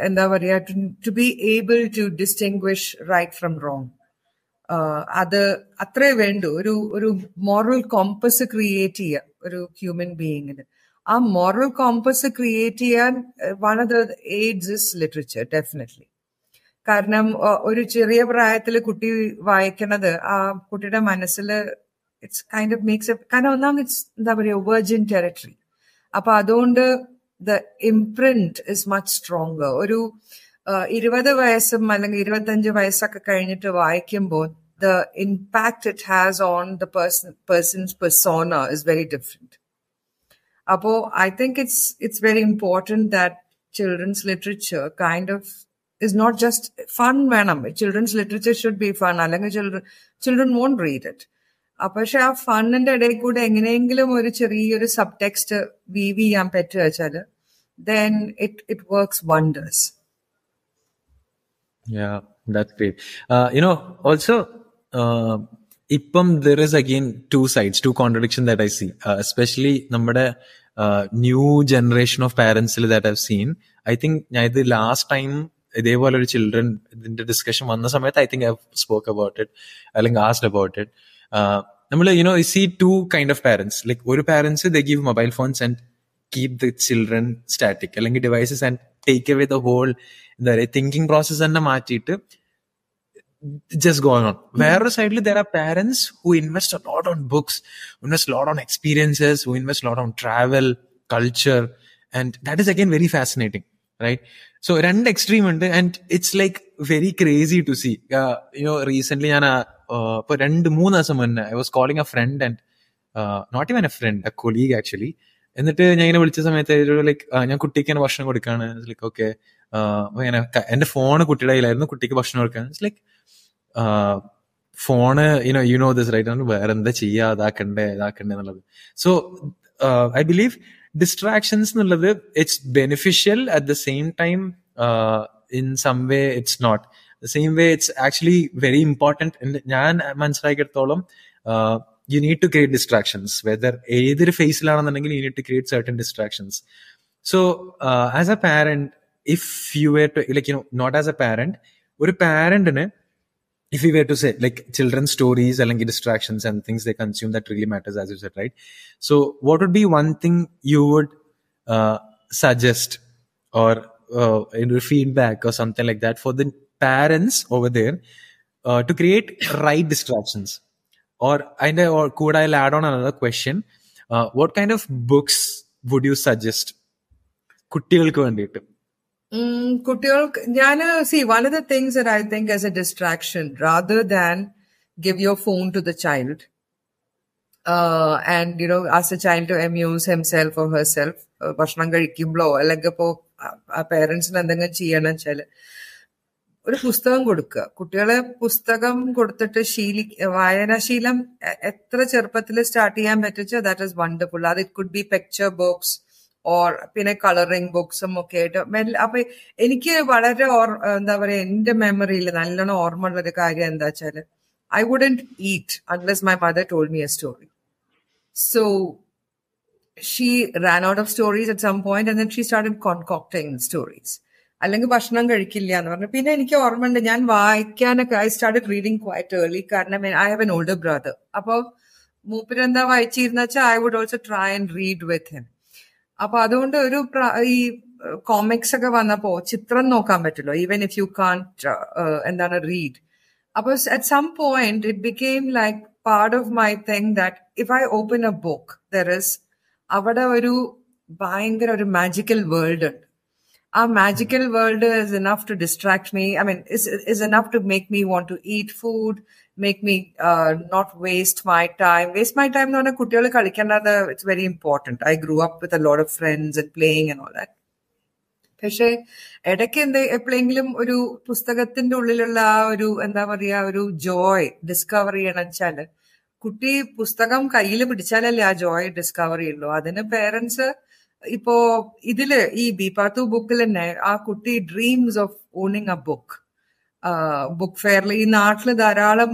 എന്താ പറയുക to be able to distinguish right from wrong അത് അത്രേ വേണ്ടു. ഒരു ഒരു മോറൽ കോമ്പസ് ക്രിയേറ്റ് ചെയ്യുക ഒരു ഹ്യൂമൻ ബീയിങ്ങിന് ആ മോറൽ കോമ്പസ് ക്രിയേറ്റ് ചെയ്യാൻ one of the aids is literature definitely കാരണം ഒരു ചെറിയ പ്രായത്തിൽ കുട്ടി വായിക്കണത് ആ കുട്ടിയുടെ മനസ്സിൽ ഇറ്റ്സ് കൈൻഡ് ഓഫ് മേക്സ് കാരണം ഒന്നാമത് ഇറ്റ്സ് എന്താ പറയുക വെർജിൻ ടെറിട്ടറി അപ്പൊ അതുകൊണ്ട് the imprint is much stronger ഒരു ആ, ഇരുപത് വയസ്സും അല്ലെങ്കിൽ ഇരുപത്തഞ്ച് വയസ്സൊക്കെ കഴിഞ്ഞിട്ട് വായിക്കുമ്പോൾ the impact it has on the person persons persona is very different അപ്പോ I think it's it's very important that children's literature kind of is not just fun വേണം children's literature should be fun അല്ലെങ്കിൽ children children won't read it പക്ഷെ ആ ഫണ്ണിന്റെ ഇടയിൽ കൂടെ എങ്ങനെയെങ്കിലും ഒരു ചെറിയൊരു സബ് ടെക്സ്റ്റ് വീവ് ചെയ്യാൻ പറ്റുക വെച്ചാൽ then it it works wonders Yeah, that's great. Uh, you know, also, uh, there is again two sides, two contradiction that I see, uh, especially നമ്മുടെ new generation of പാരന്റ്സിൽ that have seen I think ഞാൻ ഇത് last time ഇതേപോലെ ഒരു children ഇതിന്റെ discussion വന്ന സമയത്ത് I think I spoke about it അല്ലെങ്കിൽ asked about it നമ്മൾ you know see two kind of parents like ഒരു parents the give mobile phones and keep the children static അല്ലെങ്കിൽ devices and take away the whole എന്താ പറയുക thinking process തന്നെ മാറ്റിയിട്ട് just going on. Whereas slightly there are parents who invest a lot on books, who invest a lot on experiences, who invest a lot on travel, culture, and that is again very fascinating, right? So രണ്ട് extreme ഉണ്ട് and it's like very crazy to see. Uh, you know, recently ഞാൻ ഇപ്പൊ രണ്ട് മൂന്ന് ദിവസം മുന്നേ I was calling a friend and uh, not even a friend, a colleague actually. എന്നിട്ട് ഞാൻ ഇങ്ങനെ വിളിച്ച സമയത്ത് ലൈക്ക് ഞാൻ കുട്ടിക്ക് ഇങ്ങനെ ഭക്ഷണം കൊടുക്കാണ് ലൈക്ക് ഓക്കെ ഇങ്ങനെ ക- എന്റെ ഫോണ് കുട്ടിയുടെ കയ്യിലായിരുന്നു കുട്ടിക്ക് ഭക്ഷണം കൊടുക്കാൻ like phone you know you know this right വേറെ എന്താ ചെയ്യാ ഇതാക്കണ്ടേ ഇതാക്കണ്ടേ എന്നുള്ളത് സോ ഐ ബിലീവ് ഡിസ്ട്രാക്ഷൻസ് എന്നുള്ളത് it's beneficial at the same time in some way it's not the same way it's actually very important ഞാൻ മനസ്സിലാക്കിയെടുത്തോളം you need to create distractions whether ഏതൊരു ഫേസിലാണെന്നുണ്ടെങ്കിൽ you need to create certain distractions so as a parent if U where to like you no not as a parent ഒരു പാരന്റിന് if we were to say like children's stories and distractions and things they consume that really matters as you said right so what would be one thing you would uh, suggest or uh, in your feedback or something like that for the parents over there uh, to create right distractions or and I- or could i add on another question uh, what kind of books would you suggest കുട്ടികൾക്ക് വേണ്ടിയിട്ട് Mm, കുട്ടികൾക്ക് ഞാൻ see one of the things I think as a distraction rather than give your phone to the child and you know as a child to amuse himself or herself ഭക്ഷണം കഴിക്കുമ്പോഴോ അല്ലെങ്കിൽ ഇപ്പോ പേരൻസിന് എന്തെങ്കിലും ചെയ്യണം വെച്ചാല് ഒരു പുസ്തകം കൊടുക്കുക. കുട്ടികളെ പുസ്തകം കൊടുത്തിട്ട് ശീലി വായനാശീലം എത്ര ചെറുപ്പത്തിൽ സ്റ്റാർട്ട് ചെയ്യാൻ പറ്റിച്ചോ ദാറ്റ് ഇസ് വണ്ടർഫുൾ അത് it could be picture books or പിന്നെ കളറിംഗ് ബുക്സും ഒക്കെ ആയിട്ട് അപ്പൊ എനിക്ക് വളരെ ഓർ- എന്താ പറയാ എന്റെ മെമ്മറിയിൽ നല്ലോണം ഓർമ്മ ഉള്ള ഒരു കാര്യം എന്താ വെച്ചാൽ I wouldn't eat unless my mother told me a story so she ran out of stories at some point she started concocting stories. അല്ലെങ്കിൽ ഭക്ഷണം കഴിക്കില്ല എന്ന് പറഞ്ഞു പിന്നെ എനിക്ക് ഓർമ്മയുണ്ട് ഞാൻ വായിക്കാനൊക്കെ I started reading quite early കാരണം I have an older brother അപ്പൊ മൂപ്പരെന്താ വായിച്ചിരുന്ന വെച്ചാൽ I would also try and read with him അപ്പൊ അതുകൊണ്ട് ഒരു പ്ര- ഈ കോമിക്സ് ഒക്കെ വന്നപ്പോ ചിത്രം നോക്കാൻ പറ്റുമല്ലോ ഈവൻ ഇഫ് യു കാൺ എന്താണ് റീഡ് അപ്പൊ at some point it became like part of my thing that if I open a book there is അവിടെ ഒരു ഭയങ്കര ഒരു മാജിക്കൽ വേൾഡ് ഉണ്ട് our magical world is enough to distract me. I mean, is is enough to make me want to eat food, make me uh, not waste my time. Waste my time on a kutiyala കളിക്കേണ്ടത് it's very important I grew up with a lot of friends and playing and all that പക്ഷേ ഇടയ്ക്ക് എന്ത് എപ്പോഴെങ്കിലും ഒരു പുസ്തകത്തിന്റെ ഉള്ളിലുള്ള ആ ഒരു എന്താ പറയാ ഒരു ജോയ് ഡിസ്കവർ ചെയ്യണം വെച്ചാൽ കുട്ടി പുസ്തകം കയ്യിൽ പിടിച്ചാലല്ലേ ആ ജോയ് ഡിസ്കവർ ചെയ്യുള്ളൂ അതിന് പേരൻസ് ഇപ്പോ ഇതിൽ ഈ ബിപാത്തു ബുക്കിൽ തന്നെ ആ കുട്ടി dreams of owning a book book ഫെയറിൽ ഈ നാട്ടിൽ ധാരാളം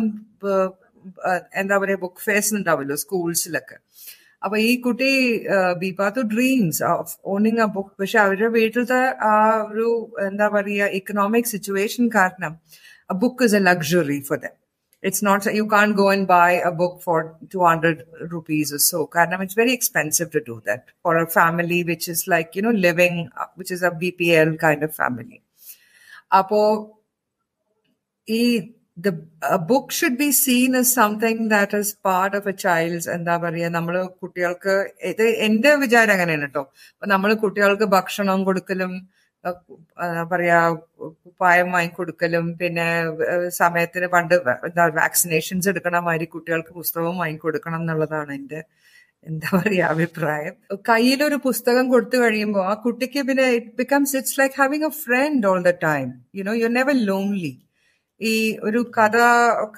എന്താ പറയാ ബുക്ക് ഫെയർസ് ഉണ്ടാവല്ലോ സ്കൂൾസിലൊക്കെ അപ്പൊ ഈ കുട്ടി Beepathu dreams of owning a book പക്ഷെ അവരുടെ വീട്ടിലത്തെ ആ ഒരു എന്താ പറയുക ഇക്കണോമിക് സിറ്റുവേഷൻ കാരണം book is a luxury for them it's not you can't go and buy a book for 200 rupees or so കാരണം it's very expensive to do that for a family which is like you know living which is a bpl kind of family അപ്പോ ഈ the a book should be seen as something that is part of a child's എന്താ പറയാ നമ്മൾ കുട്ടികൾക്ക് ഇത് എന്റെ വിചാരം അങ്ങനെയാണ് കേട്ടോ അപ്പൊ നമ്മൾ കുട്ടികൾക്ക് ഭക്ഷണം കൊടുക്കലും പറയാ കുപ്പായം വാങ്ങിക്കൊടുക്കലും പിന്നെ സമയത്തിന് പണ്ട് എന്താ വാക്സിനേഷൻസ് എടുക്കണ മാതിരി കുട്ടികൾക്ക് പുസ്തകവും വാങ്ങിക്കൊടുക്കണം എന്നുള്ളതാണ് എന്റെ എന്താ പറയാ അഭിപ്രായം. കയ്യിലൊരു പുസ്തകം കൊടുത്തു കഴിയുമ്പോൾ ആ കുട്ടിക്ക് പിന്നെ it becomes it's like having a friend all the time you know you never lonely ഈ ഒരു കഥ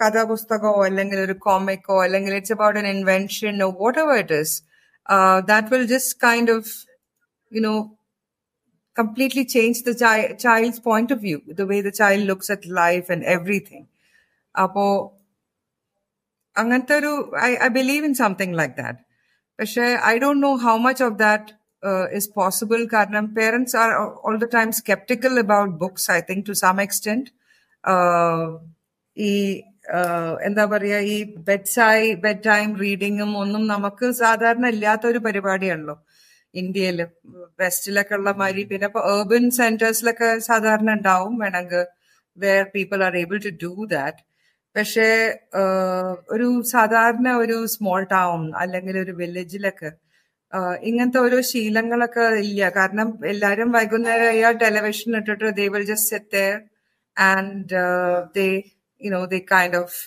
കഥാപുസ്തകമോ അല്ലെങ്കിൽ ഒരു കോമിക്കോ അല്ലെങ്കിൽ it's about an invention whatever it is that will just kind of you know completely change the chi- child's point of view, the way the child looks at life and everything. അപ്പോ അങ്ങനത്തെ ഒരു I I believe in something like that പക്ഷെ I don't know how much of that is possible കാരണം parents are all the time sceptical about books I think to some extent ഈ എന്താ പറയാ ഈ bed സൈ bed time റീഡിങ്ങും ഒന്നും നമുക്ക് സാധാരണ ഇല്ലാത്ത ഒരു പരിപാടിയാണല്ലോ ഇന്ത്യയിൽ വെസ്റ്റിലൊക്കെ ഉള്ള മാതിരി പിന്നെ ഇപ്പൊ ഏർബൻ സെന്റേഴ്സിലൊക്കെ സാധാരണ ഉണ്ടാവും വേണമെങ്കിൽ where people are able to do that പക്ഷേ ഒരു സാധാരണ ഒരു സ്മോൾ ടൗൺ അല്ലെങ്കിൽ ഒരു വില്ലേജിലൊക്കെ ഇങ്ങനത്തെ ഓരോ ശീലങ്ങളൊക്കെ ഇല്ല കാരണം എല്ലാരും വൈകുന്നേരം അയ്യാ ടെലിവിഷൻ ഇട്ടിട്ട് they will just set there and they you know they kind of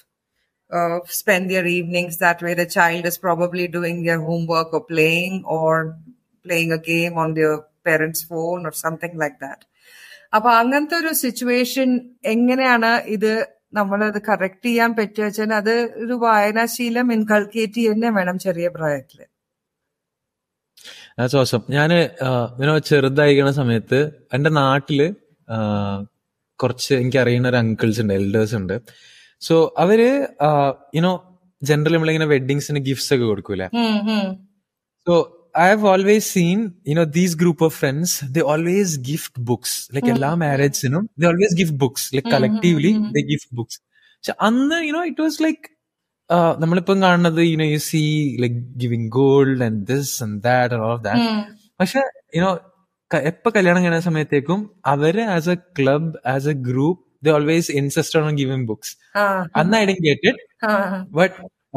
uh, spend their evenings that way. The child is probably doing their homework or playing or playing a game on their parents phone or something like that അപ്പൊ അങ്ങനത്തെ ഒരു situation എങ്ങനെയാണ് ഇത് നമ്മളത് correct ചെയ്യാൻ പറ്റുക വെച്ചാൽ അത് ഒരു വായനാശീലം ഇൻകൾക്കേറ്റ് ചെയ്യുന്നേ വേണം ചെറിയ പ്രായത്തിൽ. That's awesome. ഞാൻ ഇങ്ങനെ ചെറുതായിരിക്കണ സമയത്ത് എന്റെ നാട്ടിൽ കുറച്ച് എനിക്ക് അറിയുന്ന ഒരു അങ്കിൾസ് ഉണ്ട് എൽഡേഴ്സ് ഉണ്ട്. സോ അവർ യുനോ ജനറലി നമ്മളിങ്ങനെ വെഡിങ്സിന് ഗിഫ്റ്റ്സ് ഒക്കെ കൊടുക്കൂലേ so I have always scene you know these group of friends they always gift books like എല്ലാ മാരേജിനും they always gift books like collectively they gift books പക്ഷെ അന്ന് യുനോ ഇറ്റ് വാസ് ലൈക്ക് നമ്മളിപ്പം കാണുന്നത് you know you see like giving gold and this and that and of that പക്ഷെ you know എപ്പോ കല്യാണം കഴിയുന്ന സമയത്തേക്കും അവര് as A club as A group they always insisted on giving books. Uh, And I didn't get it.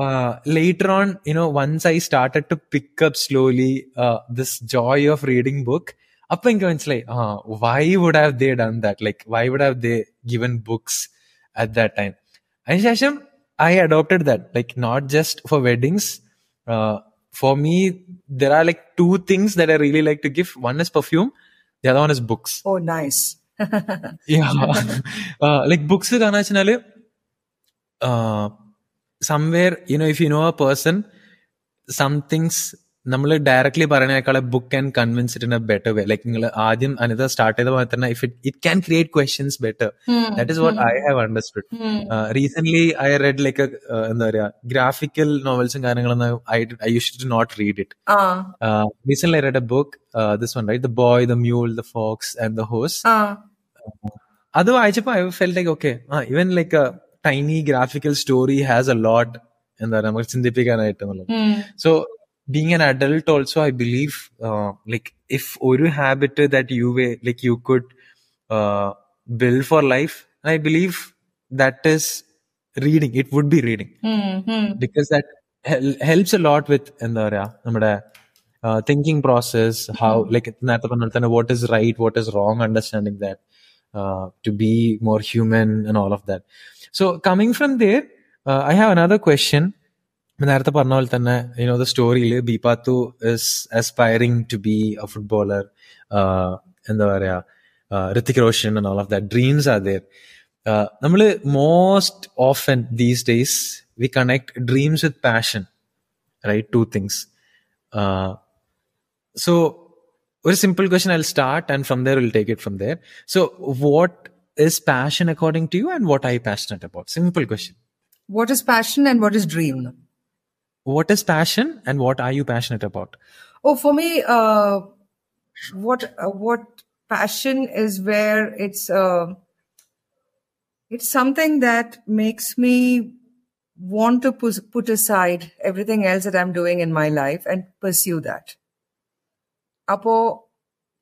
uh, later on, you know, once I started to pick up slowly uh, this joy of reading book, up and going, like, uh, why would have they done that? Like, why would have they given books at that time? And Shasham, I adopted that, like, not just for weddings. Uh, for me, there are like two things that I really like to give. One is perfume, the other one is books. Oh, nice. yeah. uh, like, books, somewhere you know if you know a person some things നമ്മൾ directly പറയുന്നതിനേക്കാളെ book and convince it in a better way like നിങ്ങൾ ആദ്യം Anitha start ചെയ്ത പോലെ തന്നെ if it it can create questions better that is what I have understood recent I read like എന്താ പറയാ graphical നോവൽസും കാര്യങ്ങളൊന്നും I I യൂഷ് to not read it recent I read a book this one right the boy the mall the fox and the horse അത് വായിച്ചപ്പോ I felt like okay even like A tiny graphical story has a lot എന്താ പറയുക നമുക്ക് ചിന്തിപ്പിക്കാനായിട്ട് എന്നുള്ളത് hmm. So being an adult also I believe like if ഒരു habit that you way like you could build for life I believe that is reading it would be reading Hmm. Hmm. Because that helps a lot with എന്താ പറയാ നമ്മുടെ uh, thinking process, how like നേരത്തെ പറഞ്ഞ പോലെ തന്നെ what is right, what is wrong, understanding that uh, to be more human and all of that. So coming from there, uh, I have another question. നേരത്തെ പറഞ്ഞ പോലെ തന്നെ you know the സ്റ്റോറിയിൽ ബിപാത്തു is aspiring to be a footballer uh, എന്താ പറയാ Hrithik Roshan and all of that dreams are there uh, നമ്മൾ most often these days we connect dreams with passion right two things uh, so a simple question i'll start and from there we'll take it from there so what is passion according to you and what are you passionate about? Simple question. What is passion and what is dream? What is passion and what are you passionate about? Oh, for me, uh, what uh, what passion is where it's uh, it's something that makes me want to pus- put aside everything else that I'm doing in my life and pursue that. Apo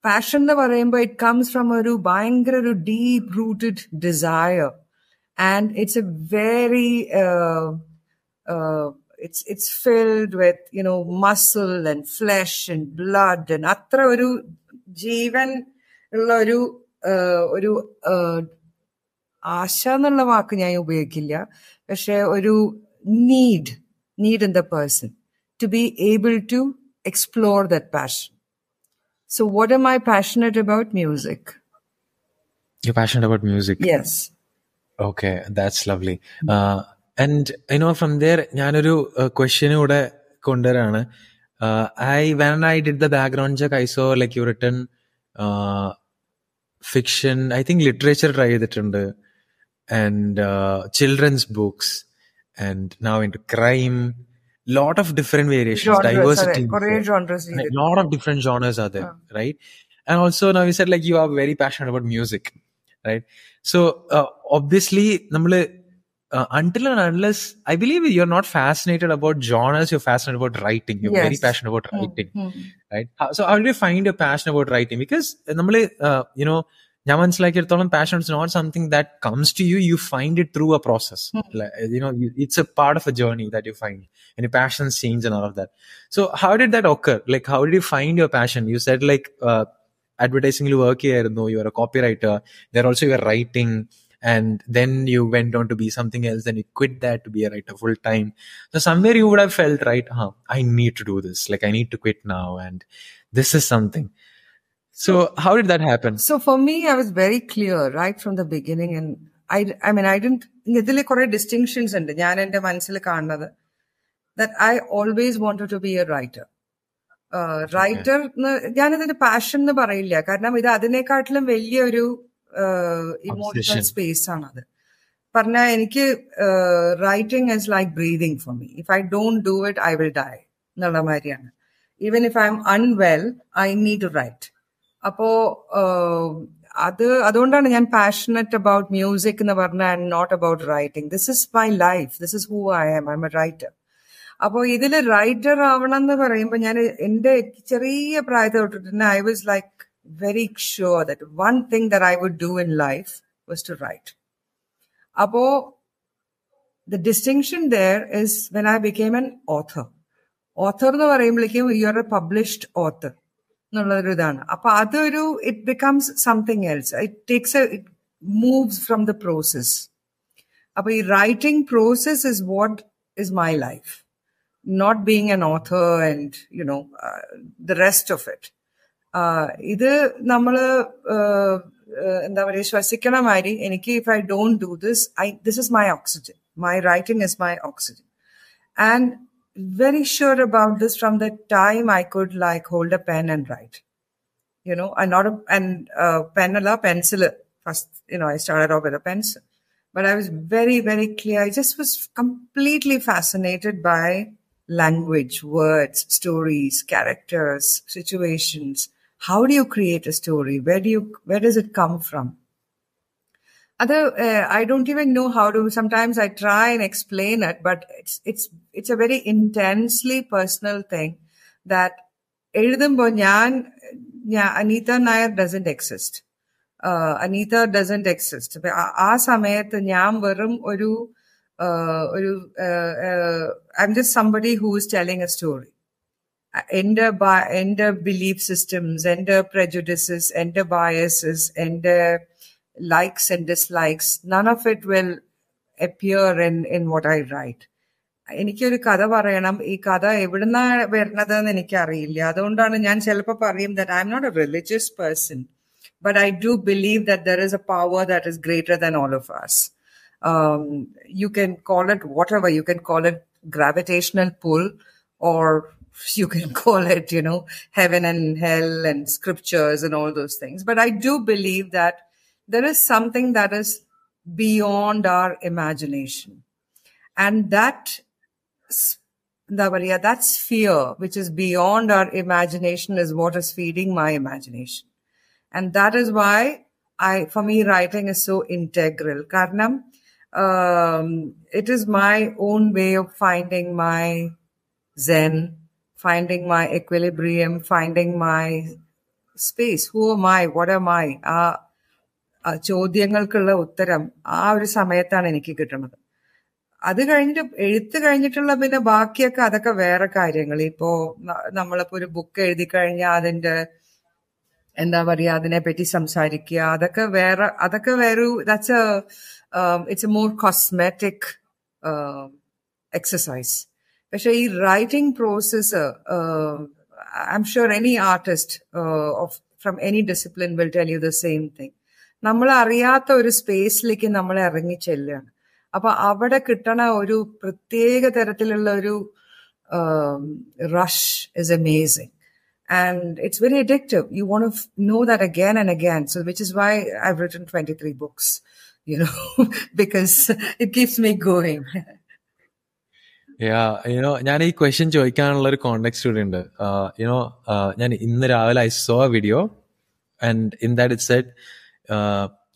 passion എന്ന് പറയുമ്പോൾ it comes from ഒരു ഭയങ്കര ഒരു deep rooted desire and it's a very it's it's filled with you know muscle and flesh and blood and അത്ര ഒരു ജീവൻ ഉള്ള ഒരു uh, ഒരു uh, ആശ എന്നുള്ള വാക്ക് ഞാൻ ഉപയോഗിക്കില്ല പക്ഷെ ഒരു need need in the person to be able to explore that passion so what M I passionate about music you're passionate about music yes Okay, that's lovely. Uh, and you know, from there, ഞാനൊരു question കൂടെ കൊണ്ടുവരാണ് I went I did the background check I so like you written fiction I think literature try ചെയ്തിട്ടുണ്ട് and children's books and now in crime lot of different variations, genres, diversity. Genres. A lot of different genres are there, yeah. right? And also now you said like you are very passionate about music, right? So uh, obviously, namale, uh, until and unless I believe you're not fascinated about genres, you're fascinated about writing. You're yes. very passionate about hmm. writing, mm-hmm. right? So how do you find a passion about writing? Because uh, namale, uh, you know ഞാൻ മനസ്സിലാക്കിയെടുത്തോളം passion it's not something that comes to you you find it through A process U know it's A part of A journey that you find and your passions change and all of that. So how did that occur? Like, how did you find your passion? You said like uh, advertising you work here, no, you are a copywriter. There also you are writing, and then you went on to be something else. Then you quit that to be a writer full time. So somewhere you would have felt right, huh? I need to do this. Like I need to quit now, and this is something. So how did that happen? So for me, I was very clear right from the beginning, and I, I mean, I didn't. ഇതിൽ കുറെ distinctions ഉണ്ട് ഞാൻ എന്റെ മനസ്സിൽ കാണുന്നത് that I always wanted to be a writer. Writer ഞാനിതിന്റെ passion എന്ന് പറയില്ല കാരണം ഇത് അതിനെക്കാട്ടിലും വലിയൊരു ഇമോഷണൽ Obsession. സ്പേസ് ആണത് പറഞ്ഞാൽ എനിക്ക് writing is like breathing for me if I don't do it I will die എന്നുള്ള മാതിരിയാണ് even if I M unwell I need to write അപ്പോ ആഹ്, അത് അതുകൊണ്ടാണ് ഞാൻ പാഷനറ്റ് അബൌട്ട് മ്യൂസിക് എന്ന് പറഞ്ഞ I am not about writing this is my life this is who I am I M a writer അപ്പോൾ ഇതിൽ റൈറ്റർ ആവണം എന്ന് പറയുമ്പോൾ ഞാൻ എന്റെ ചെറിയ പ്രായത്തിൽ തൊട്ടിട്ട് തന്നെ I was like very sure that one thing that I would do in life was to write അപ്പോ the distinction there is when I became an author. Author എന്ന് പറയുമ്പോഴേക്കും you are a published author എന്നുള്ളൊരു ഇതാണ് അപ്പൊ അതൊരു it becomes something else it takes a it moves from the process അപ്പൊ ഈ writing process is what is my life not being an author and you know the rest of it ഇത് നമ്മള് uh, uh, എന്താ പറയുക ശ്വസിക്കണ മാതിരി എനിക്ക് if I don't do this I this is my oxygen my writing is my oxygen and very sure about this from the time I could like hold a pen and write. You know, and not a and uh, pen a pencil. First, you know, I started off with a pencil, but I was very very clear. I just was completely fascinated by language, words, stories, characters, situations. How do you create a story? Where do you where does it come from? other uh, i don't even know how to sometimes i try and explain it but it's it's it's a very intensely personal thing that എഴുതുമ്പോൾ ഞാൻ ഞാൻ Anitha Nair doesn't exist Anitha doesn't exist ആ സമയത്ത് ഞാൻ വെറും ഒരു uh, ഒരു I am just somebody who is telling A story എന്റെ ബ- എന്റെ ബിലീഫ് സിസ്റ്റംസ് എന്റെ prejudices എന്റെ biases എന്റെ likes and dislikes none of it will appear in in what i write എനിക്കൊരു കഥ പറയണം ഈ കഥ എവിടുന്നാ വരുന്നതെന്ന് എനിക്കറിയില്ല അതുകൊണ്ടാണ് ഞാൻ ചിലപ്പോൾ പറയും that i'm not a religious person but i do believe that there is a power that is greater than all of us um, you can call it whatever you can call it gravitational pull or you can call it you know heaven and hell and scriptures and all those things but i do believe that there is something that is beyond our imagination. And that, that sphere, which is beyond our imagination, is what is feeding my imagination. And that is why I, for me, writing is so integral. Karnam, um, it is my own way of finding my zen, finding my equilibrium, finding my space. Who am I? What am I? Uh, ചോദ്യങ്ങൾക്കുള്ള ഉത്തരം ആ ഒരു സമയത്താണ് എനിക്ക് കിട്ടുന്നത്. അത് കഴിഞ്ഞിട്ട് എഴുത്ത് കഴിഞ്ഞിട്ടുള്ള പിന്നെ ബാക്കിയൊക്കെ അതൊക്കെ വേറെ കാര്യങ്ങൾ. ഇപ്പോ നമ്മളിപ്പോ ഒരു ബുക്ക് എഴുതി കഴിഞ്ഞാൽ അതിന്റെ എന്താ പറയാ അതിനെ പറ്റി സംസാരിക്കുക. അതൊക്കെ വേറെ അതൊക്കെ വേറെ that's it's a more cosmetic exercise പക്ഷെ ഈ writing process I'm sure any artist of from any discipline will tell you the same thing നമ്മൾ അറിയാത്ത ഒരു സ്പേസിലേക്ക് നമ്മൾ ഇറങ്ങി ചെല്ലുകയാണ്. അപ്പൊ അവിടെ കിട്ടണ ഒരു പ്രത്യേക തരത്തിലുള്ള ഒരു rush is amazing and it's very addictive you won't know that again and again so which is why I written twenty three books you know because it keeps me going you know ഞാൻ ഈ question ചോദിക്കാനുള്ള ഒരു contact കൂടി ഉണ്ട്. You know ഞാൻ ഇന്ന് രാവിലെ I saw a video and in that it set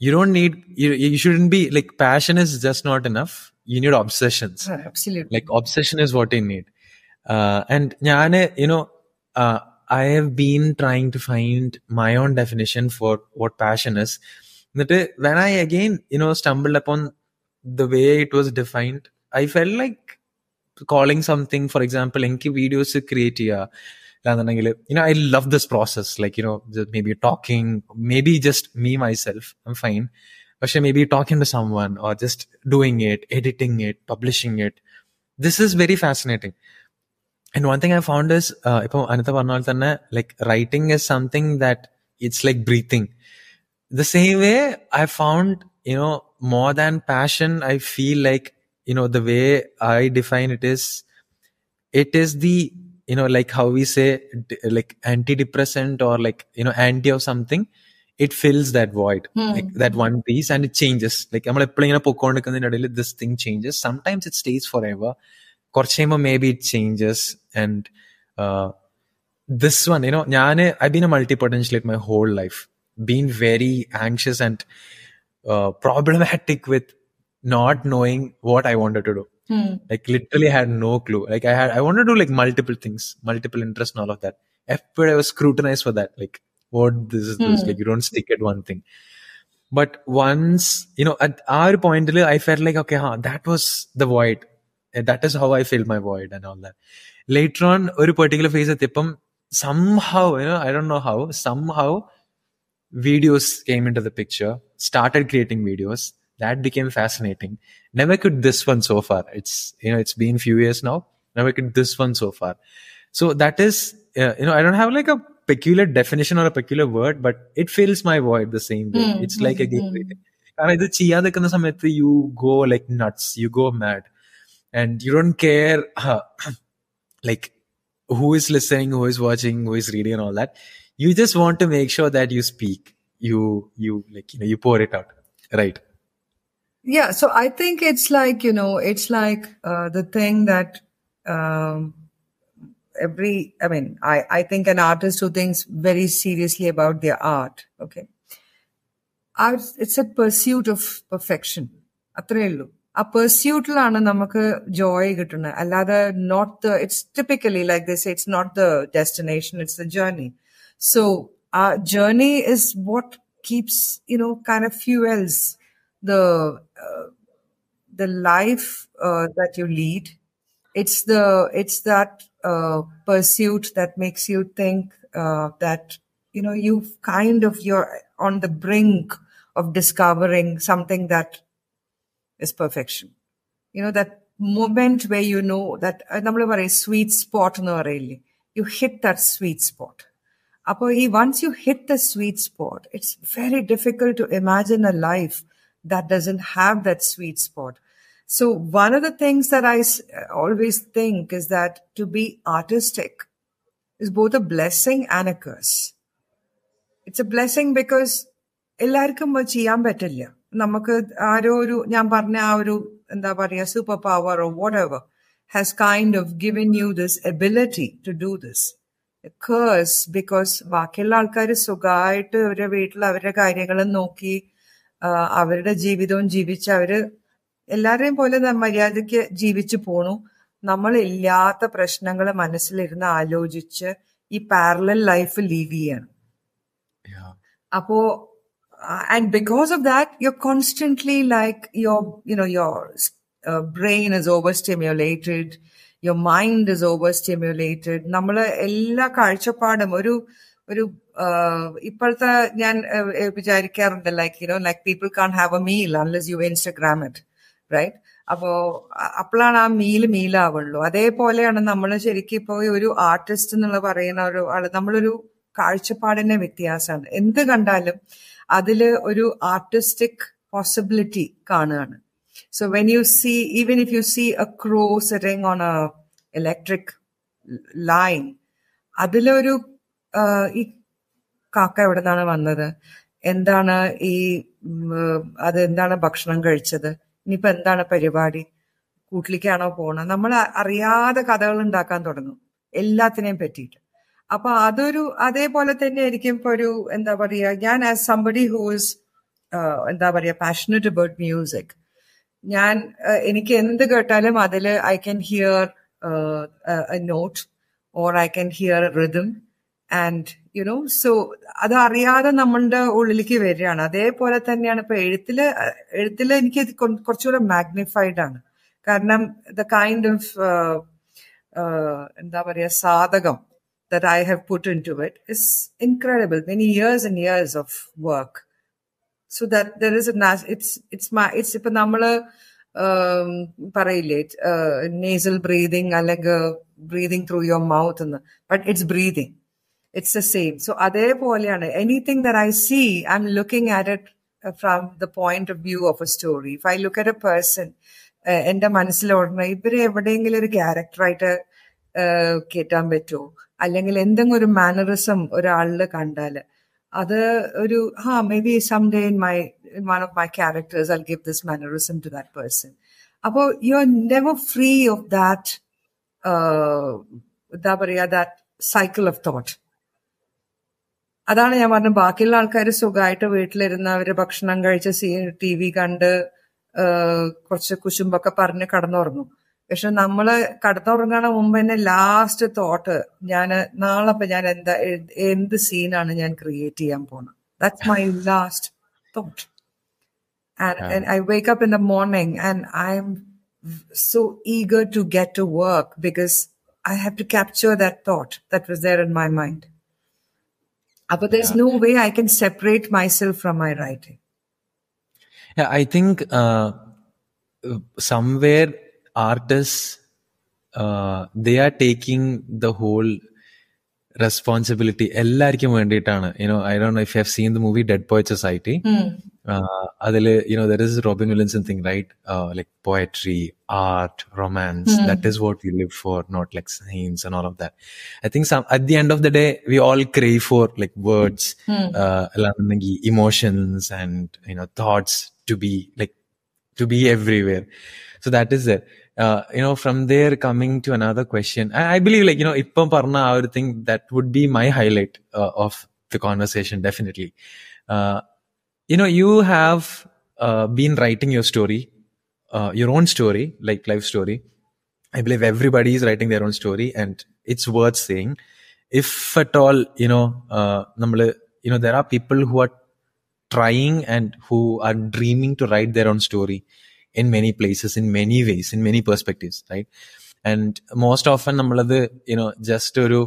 you don't need you shouldn't be like passion is just not enough you need obsessions absolutely like obsession is what you need uh, and ഞാൻ you know uh, i have been trying to find my own definition for what passion is എന്നിട്ട് when i again you know stumbled upon the way it was defined i felt like calling something for example എനിക്ക് videos create ചെയ്യുക അല്ലാന്നുണ്ടെങ്കിൽ you know i love this process like you know just maybe talking maybe just me myself i'm fine പക്ഷെ maybe talking to someone or just doing it editing it publishing it this is very fascinating and one thing i found is uh, ഇപ്പൊ അനത്ത പറഞ്ഞ പോലെ തന്നെ like writing is something that it's like breathing the same way i found you know more than passion i feel like you know the way i define it is it is the you know like how we say d- like antidepressant or like you know anti of something it fills that void like that one piece and it changes like നമ്മൾ എപ്പോഴും ഇങ്ങനെ പൊക്കോണ്ടിരിക്കുന്നതിന്റെ ഇടയിൽ this thing changes sometimes it stays forever കുറച്ച് കഴിയുമ്പോൾ maybe it changes and uh, this one you know ഞാൻ I've been a multi-potentialite my whole life been very anxious and uh, problematic with not knowing what I wanted to do like literally had no clue like i had i wanted to do like multiple things multiple interests and all of that Everywhere i was scrutinized for that like what this is this like you don't stick at one thing but once you know at our point i felt like okay huh, that was the void And that is how i filled my void and all that later on ഒരു particular phase എത്തിയപ്പം somehow you know i don't know how somehow videos came into the picture started creating videos that became fascinating never could this one so far it's you know it's been few years now never could this one so far so that is uh, you know i don't have like a peculiar definition or a peculiar word but it fills my void the same way it's like a game breathing കാരണം ഇത് ചെയ്യാതെ നിൽക്കുന്ന സമയത്ത് you go like nuts you go mad and you don't care like who is listening who is watching who is reading and all that you just want to make sure that you speak you you like you know you pour it out right Yeah, so I think it's like, you know, it's like uh, the thing that um, every, I mean, I, I think an artist who thinks very seriously about their art, okay, art, it's a pursuit of perfection. അത്രേ ഉള്ളൂ ആ പെർസ്യൂട്ടിലാണ് നമുക്ക് ജോയ് കിട്ടുന്നത് അല്ലാതെ not the it's typically like this it's not the destination it's the journey so ആ journey is what keeps you know kind of fuels the uh, the life uh, that you lead it's the it's that uh, pursuit that makes you think uh, that you know you've kind of you're on the brink of discovering something that is perfection. You know that moment where you know that നമ്മൾ പറയും sweet spot എന്ന് പറയില്ലേ U hit that sweet spot അപ്പോൾ ഈ once you hit the sweet spot it's very difficult to imagine A life that doesn't have that sweet spot. So one of the things that I s- always think is that to be artistic is both a blessing and a curse. It's a blessing because എല്ലാവർക്കും അത് ചെയ്യാൻ പറ്റില്ല നമുക്ക് ആരോ ഒരു ഞാൻ പറഞ്ഞ ആ ഒരു എന്താ പറയാ super power or what ever has kind of given you this ability to do this curse because ബാക്കിയുള്ള ആൾക്കാർ സുഖമായിട്ട് അവരുടെ വീട്ടിൽ അവരുടെ കാര്യങ്ങളും നോക്കി ആ, അവരുടെ ജീവിതവും ജീവിച്ച് അവർ എല്ലാവരെയും പോലെ മര്യാദയ്ക്ക് ജീവിച്ചു പോണു. നമ്മളില്ലാത്ത പ്രശ്നങ്ങൾ മനസ്സിലിരുന്ന് ആലോചിച്ച് ഈ പാരലൽ ലൈഫ് ലീവ് ചെയ്യണം. അപ്പോ and because of that you constantly like your you know your brain is overstimulated your mind is overstimulated നമ്മൾ എല്ലാ കാഴ്ചപ്പാടും ഒരു ഒരു ഇപ്പോഴത്തെ ഞാൻ വിചാരിക്കാറുണ്ട് like you know like people can't have a meal unless you Instagram it right അപ്പോ അപ്പോഴാണ് ആ മീൽ മീലാവുള്ളൂ അതേപോലെയാണ് നമ്മൾ ശരിക്കും ഇപ്പോ ഒരു ആർട്ടിസ്റ്റ് എന്നുള്ള പറയുന്ന ഒരു ആൾ നമ്മളൊരു കാഴ്ചപ്പാടിന്റെ വ്യത്യാസമാണ്. എന്ത് കണ്ടാലും അതിൽ ഒരു ആർട്ടിസ്റ്റിക് പോസിബിലിറ്റി കാണുകയാണ്. So when you see even if you see a crow sitting on a electric line അതിലൊരു ഈ കാക്ക എവിടെ നിന്നാണ് വന്നത്? എന്താണ് ഈ അത് എന്താണ് ഭക്ഷണം കഴിച്ചത്? ഇനിയിപ്പോ എന്താണ് പരിപാടി? കൂട്ടിലേക്കാണോ പോണത്? നമ്മൾ അറിയാതെ കഥകൾ ഉണ്ടാക്കാൻ തുടങ്ങും. എല്ലാത്തിനെയും പറ്റിയിട്ട്. അപ്പൊ അതൊരു അതേപോലെ തന്നെ ആയിരിക്കും ഇപ്പൊ ഒരു എന്താ പറയുക ഞാൻ ആസ് സംബഡി ഹൂസ് എന്താ പറയുക പാഷനറ്റ് അബൌട്ട് മ്യൂസിക് ഞാൻ എനിക്ക് എന്ത് കേട്ടാലും അതിൽ I can hear note or I can hear rhythm and you know so അത് അറിയാതെ നമ്മളുടെ ഉള്ളിലേക്ക് വരികയാണ്. അതേപോലെ തന്നെയാണ് ഇപ്പൊ എഴുത്തിൽ എഴുത്തിൽ എനിക്ക് കുറച്ചുകൂടെ മാഗ്നിഫൈഡ് ആണ്. കാരണം ദ കൈൻഡ് ഓഫ് എന്താ പറയുക സാധകം that I have put into it is incredible many years and years of work so that there is it's it's ഇപ്പൊ നമ്മൾ um, പറയില്ലേ uh, നേസൽ ബ്രീതിങ് അല്ലെങ്കിൽ ബ്രീതിങ് ത്രൂ യുവർ മൗത്ത് എന്ന് but it's breathing it's the same so അതേപോലെയാണ് anything there I see, I'm looking it uh, from the the point of view of a story if I look a a person എന്റെ ഓടണം ഇവരെ എവിടെയെങ്കിലും ഒരു ക്യാരക്ടറായിട്ട് uh, കേട്ടാൻ പറ്റുമോ അല്ലെങ്കിൽ എന്തെങ്കിലും ഒരു മാനറിസം ഒരാളിൽ കണ്ടാൽ അത് ഒരു ഹാ maybe someday in my one of my characters I give this mannerism to that person അപ്പോ you are never free of that എന്താ പറയുക ദാറ്റ് സൈക്കിൾ ഓഫ് തോട്ട് അതാണ് ഞാൻ പറഞ്ഞത്. ബാക്കിയുള്ള ആൾക്കാർ സുഖമായിട്ട് വീട്ടിലിരുന്ന് അവർ ഭക്ഷണം കഴിച്ച് സീ ടി വി കണ്ട് കുറച്ച് കുശുമ്പൊക്കെ പറഞ്ഞ് കടന്നുറങ്ങും. പക്ഷെ നമ്മൾ കടന്നുറങ്ങണ മുമ്പ് തന്നെ ലാസ്റ്റ് തോട്ട് ഞാൻ നാളെ ഞാൻ എന്താ എന്ത് സീനാണ് ഞാൻ ക്രിയേറ്റ് ചെയ്യാൻ പോണത്? That's my last thought and I wake up in the morning and I'm so eager to get to work because I have to capture that thought that was there in my mind Uh, But there's no way I can separate myself from my writing. Yeah, I think uh, somewhere artists uh, they are taking the whole responsibility എല്ലാവർക്കും വേണ്ടിയിട്ടാണ് you know I don't know if you have seen the movie Dead Poet Society uh, other, you know there is robin williamson thing right? Uh, like poetry art romance—that hmm. is what we live for not like science and all of that. I think some at the end of the day we all crave for like words mm. uh, emotions and you know thoughts to be like to be everywhere. So that is it. Uh, you know, from there coming to another question, I, believe like, you know, Ippam Parna, I would think that would be my highlight uh, of the conversation, definitely. Uh, you know, you have uh, been writing your story, uh, your own story, like life story. I believe everybody is writing their own story and it's worth saying. If at all, you know, uh, നമ്മള്, you know, there are people who are trying and who are dreaming to write their own story in many places, in many ways, in many perspectives, right? And most often നമ്മളത് you know just ഒരു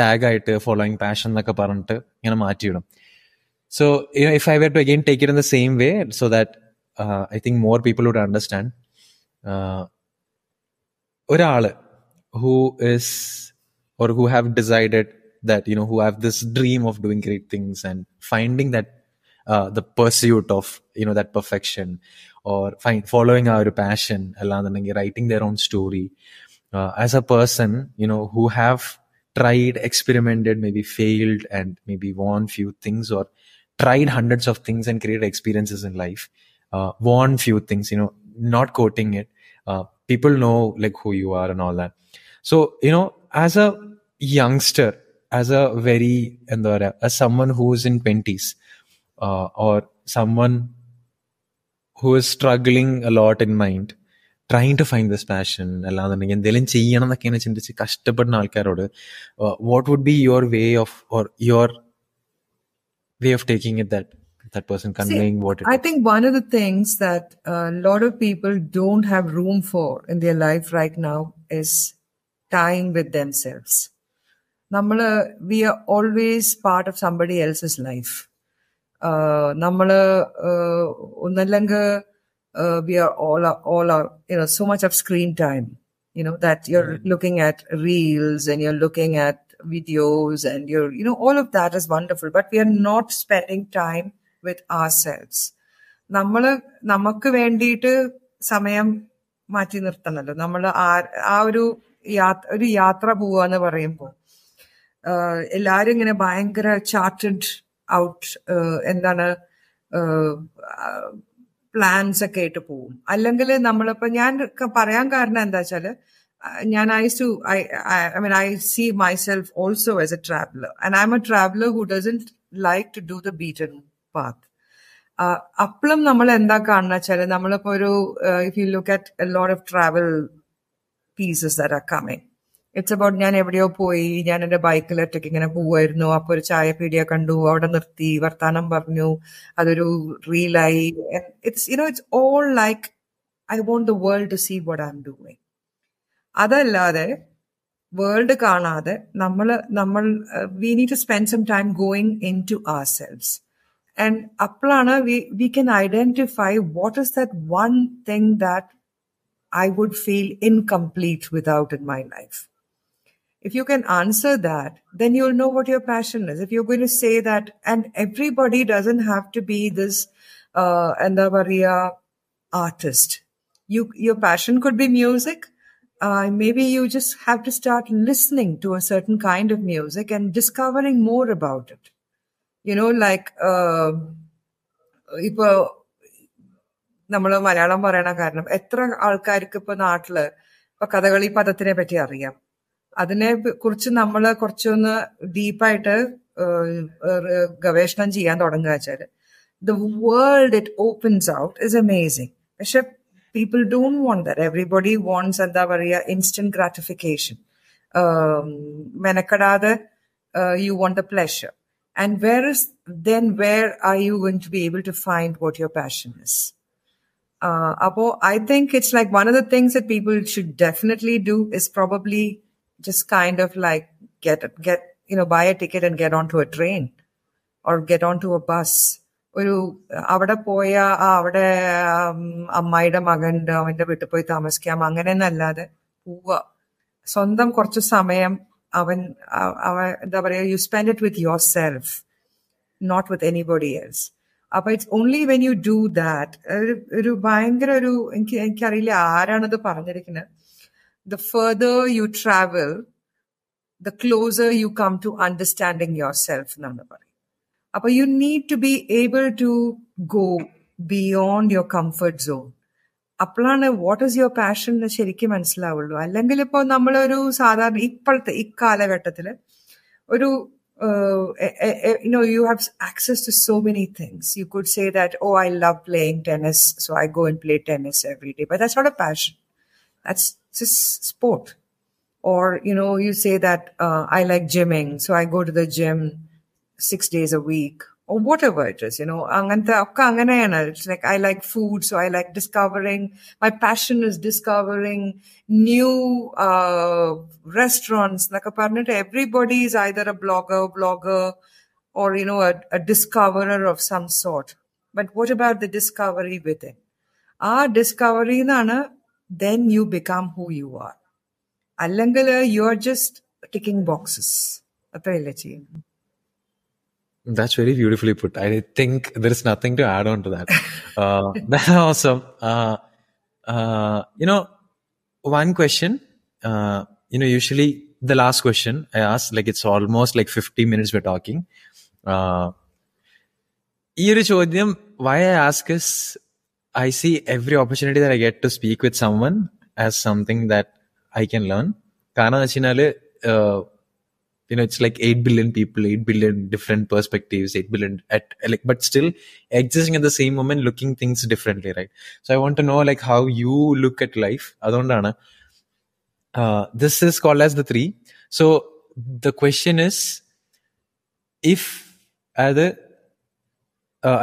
tag ആയിട്ട് following passion എന്നൊക്കെ പറഞ്ഞിട്ട് ഇങ്ങനെ മാറ്റിയിടും so you know if I were to again take it in the same way so that I think more people would understand ഒരാള് who is or who have decided that you know who have this dream of doing great things and finding that uh, the pursuit of you know that perfection or find following our passion അല്ലാന്നുണ്ടെങ്കിൽ writing their own story uh, as a person you know who have tried experimented maybe failed and maybe won few things or tried hundreds of things and created experiences in life uh, won few things you know not quoting it uh, people know like who you are and all that so you know as a youngster as a very എന്താ പറയാ as someone who is in 20s uh, or someone who is struggling a lot in mind trying to find this passion അല്ലാന്നുണ്ടെങ്കിൽ എന്തെങ്കിലും ചെയ്യണം എന്നൊക്കെയാണ് ചിന്തിച്ച് കഷ്ടപ്പെടുന്ന ആൾക്കാരോട് what would be your way of or your way of taking it that that person conveying what it I think one of the things that a lot of people don't have room for in their life right now is time with themselves. നമ്മള് V are always part of somebody else's life നമ്മള് ഒന്നല്ലെങ്കിൽ we are all all are you know so much of screen time you know that you're looking at reels and you're looking at videos and your, you know all of that is wonderful but we are not spending time with ourselves. നമ്മൾ നമുക്ക് വേണ്ടിയിട്ട് സമയം മാറ്റി നിർത്തണമല്ലോ നമ്മൾ ആ ആ ഒരു യാത്ര ഒരു യാത്ര പോവാന്ന് പറയുമ്പോൾ എല്ലാരും ഇങ്ങനെ ഭയങ്കര ചാർട്ടഡ് ഔട്ട് എന്താണ് പ്ലാൻസ് ഒക്കെ ആയിട്ട് പോവും. അല്ലെങ്കിൽ നമ്മളിപ്പോ ഞാൻ പറയാൻ കാരണം എന്താ വെച്ചാൽ ഞാൻ I to I I mean I see my self also as A traveller and I M A traveller who doesn't like to do the beaten path അപ്പോഴും നമ്മൾ എന്താ കാണുന്ന വെച്ചാല് നമ്മളിപ്പോ ഒരു if you look at lot of travel pieces that are coming it's about ഞാൻ എവിടെയോ പോയി ഞാൻ എന്റെ ബൈക്കിൽ ഒറ്റയ്ക്ക് ഇങ്ങനെ പോവായിരുന്നു അപ്പൊ ഒരു ചായ പീടിയ കണ്ടു അവിടെ നിർത്തി വർത്താനം പറഞ്ഞു അതൊരു റീലായി it's you know it's all like I want the world to see what I M doing അതല്ലാതെ വേൾഡ് കാണാതെ നമ്മൾ നമ്മൾ we need to spend some time going into R cells and അപ്പോഴാണ് we we can identify what is that one thing that I would feel incomplete without in my life. If you can answer that, then you'll know what your passion is. If you're going to say that, and everybody doesn't have to be this uh, artist. You, your passion could be music. Uh, maybe you just have to start listening to a certain kind of music and discovering more about it. You know, like uh, ഇപ്പോൾ നമ്മൾ മലയാളം പറയണ കാരണം എത്ര ആൾക്കാർക്ക് ഇപ്പൊ നാട്ടിൽ ഇപ്പൊ കഥകളി പദത്തിനെ പറ്റി അറിയാം അതിനെ കുറിച്ച് നമ്മൾ കുറച്ചൊന്ന് ഡീപ്പായിട്ട് ഗവേഷണം ചെയ്യാൻ തുടങ്ങുക വെച്ചാൽ the world it opens out is amazing പക്ഷെ people don't won't that everybody wants എന്താ പറയുക instant gratification മെനക്കെടാതെ you want the pleasure and where is then where are you going to be able to find what your passion is uh, Apo, I think it's like one of the things that people should definitely do is probably just kind of like get get you know buy a ticket and get onto a train or get onto a bus. ഒരു അവിടെ പോയ അവിടെ അമ്മായിയുടെ മകന്റെ അവന്റെ വീട്ടിൽ പോയി താമസിക്കാം അങ്ങനെ എന്നല്ലാതെ പോവുക. സ്വന്തം കുറച്ച് സമയം അവൻ അവ എന്താ പറയുക you spend it with yourself not with anybody else അപ്പൊ it's only when you do that ഒരു ഭയങ്കര ഒരു എനിക്ക് എനിക്കറിയില്ല ആരാണത് പറഞ്ഞിരിക്കുന്നത് the further you travel the closer you come to understanding yourself എന്നാണ് പറയുന്നത്. അപ്പൊ U need to be able to go beyond your comfort zone അപ്പോഴാണ് വാട്ട് ഈസ് യുവർ പാഷൻ എന്ന് ശരിക്കും മനസ്സിലാവുള്ളൂ അല്ലെങ്കിൽ ഇപ്പോൾ നമ്മളൊരു സാധാരണ ഇപ്പോഴത്തെ ഇക്കാലഘട്ടത്തില് ഒരു uh, you know, you have access to so many things. You could say that, oh, I love playing tennis, so I go and play tennis every day. But that's not a passion. That's just sport. Or, you know, you say that uh, I like gymming, so I go to the gym six days a week or whatever it is, you know, അങ്ങനത്തെ ഒക്കെ അങ്ങനെയാണ്. It's like I like food, so I like discovering. My passion is discovering new uh, restaurants. എന്നൊക്കെ പറഞ്ഞിട്ട് everybody is either a blogger, blogger, or you know, a, a discoverer of some sort. But what about the discovery within? ആ discovery എന്നാണ് then you become who you are. അല്ലെങ്കിൽ you are just ticking boxes അത്രയല്ലേ ചെയ്യുന്നത് That's very beautifully put. I think there is nothing to add on to that. Uh, that's awesome. Uh, uh, you know, one question, uh, you know, usually the last question I ask, like it's almost like 50 minutes we're talking. Uh, ഈ ഒരു ചോദ്യം why I ask is I see every opportunity that I get to speak with someone as something that I can learn. കാരണം എന്ന് വെച്ച് കഴിഞ്ഞാല് you know it's like 8 billion people 8 billion different perspectives 8 billion at like but still existing at the same moment looking things differently right so i want to know like how you look at life അതുകൊണ്ടാണ് uh, this is called as the three so the question is if അത്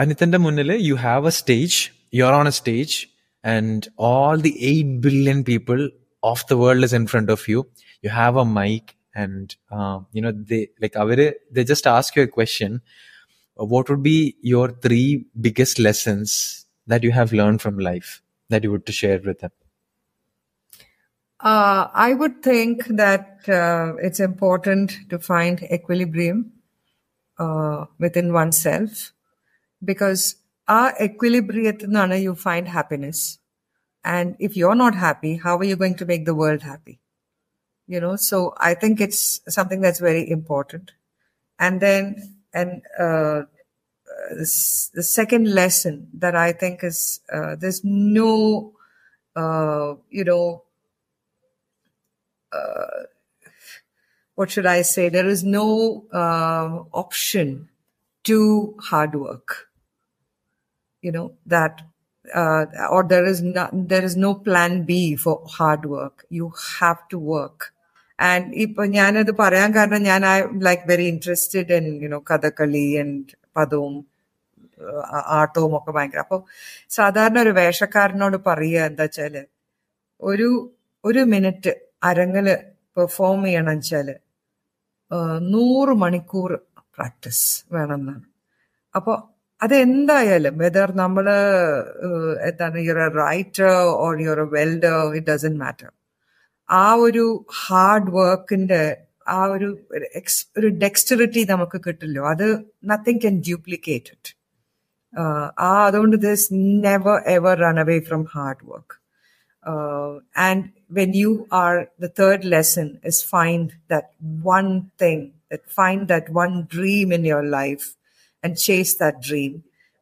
അനിത്തന്റെ മുന്നിൽ you have a stage you're on a stage and all the 8 billion people of the world is in front of you you have a mic and um, you know they like they just ask you a question what would be your three biggest lessons that you have learned from life that you would to share with them Uh, I would think that uh, it's important to find equilibrium uh, within oneself because our equilibrium you find happiness. And if you're not happy, how are you going to make the world happy? You know, so I think it's something that's very important. And then, and uh, the second lesson that I think is uh, there's no, uh, you know, what should I say? There is no um option to hard work. You know that, uh, or there is not, there is no plan B for hard work. You have to work. And ഇപ്പൊ ഞാനത് പറയാൻ കാരണം ഞാൻ I like very interested in you know Kathakali and പദവും ആട്ടവും ഒക്കെ ഭയങ്കര. അപ്പൊ സാധാരണ ഒരു വേഷക്കാരനോട് പറയുക എന്താ വെച്ചാൽ ഒരു ഒരു മിനിറ്റ് അരങ്ങിൽ പെർഫോം ചെയ്യണം വെച്ചാൽ നൂറ് മണിക്കൂർ പ്രാക്ടീസ് വേണമെന്നാണ്. അപ്പോൾ അതെന്തായാലും വെദർ നമ്മൾ എന്താണ് you're a writer or you're a welder it doesn't matter ആ ഒരു ഹാർഡ് വർക്കിന്റെ ആ ഒരു ex- ഒരു ഡെക്സ്റ്ററിറ്റി നമുക്ക് കിട്ടില്ലോ അത് നത്തിങ് ക്യാൻ ഡ്യൂപ്ലിക്കേറ്റ് ഇറ്റ് ആ അതുകൊണ്ട് this never ever run away from hard work uh, and when you are the third lesson is find that one thing that find that one dream in your life and chase that dream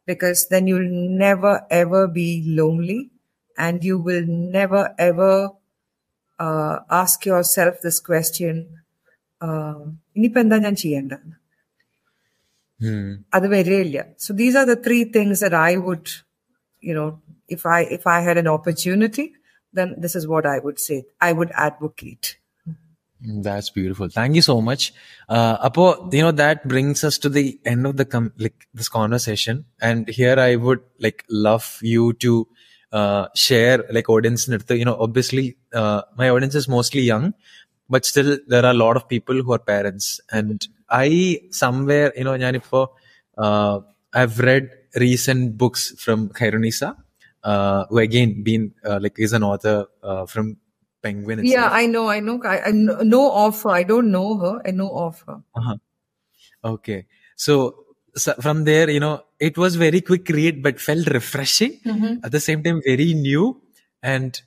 because then you'll never ever be lonely and you will never ever uh, ask yourself this question uh, ഇനിയിപ്പോ എന്താ ഞാൻ ചെയ്യേണ്ടത് അത് വരികയില്ല so these are the three things that I would you know if i if i had an opportunity then this is what i would say i would advocate That's beautiful. Thank you so much. Uh, Apo, you know, that brings us to the end of the com- like this conversation. And here I would like love you to uh, share like audience you know obviously uh, my audience is mostly young but still there are a lot of people who are parents and i somewhere you know uh, i've read recent books from Khairunisa, uh, who again been uh, like is an author uh, from Penguin. Itself. Yeah, I know, I know, I, I, know of her. I don't know her. I know of her. Uh-huh. Okay, so so from there, you know, it was very quick read, but felt refreshing. At the same time, very new. And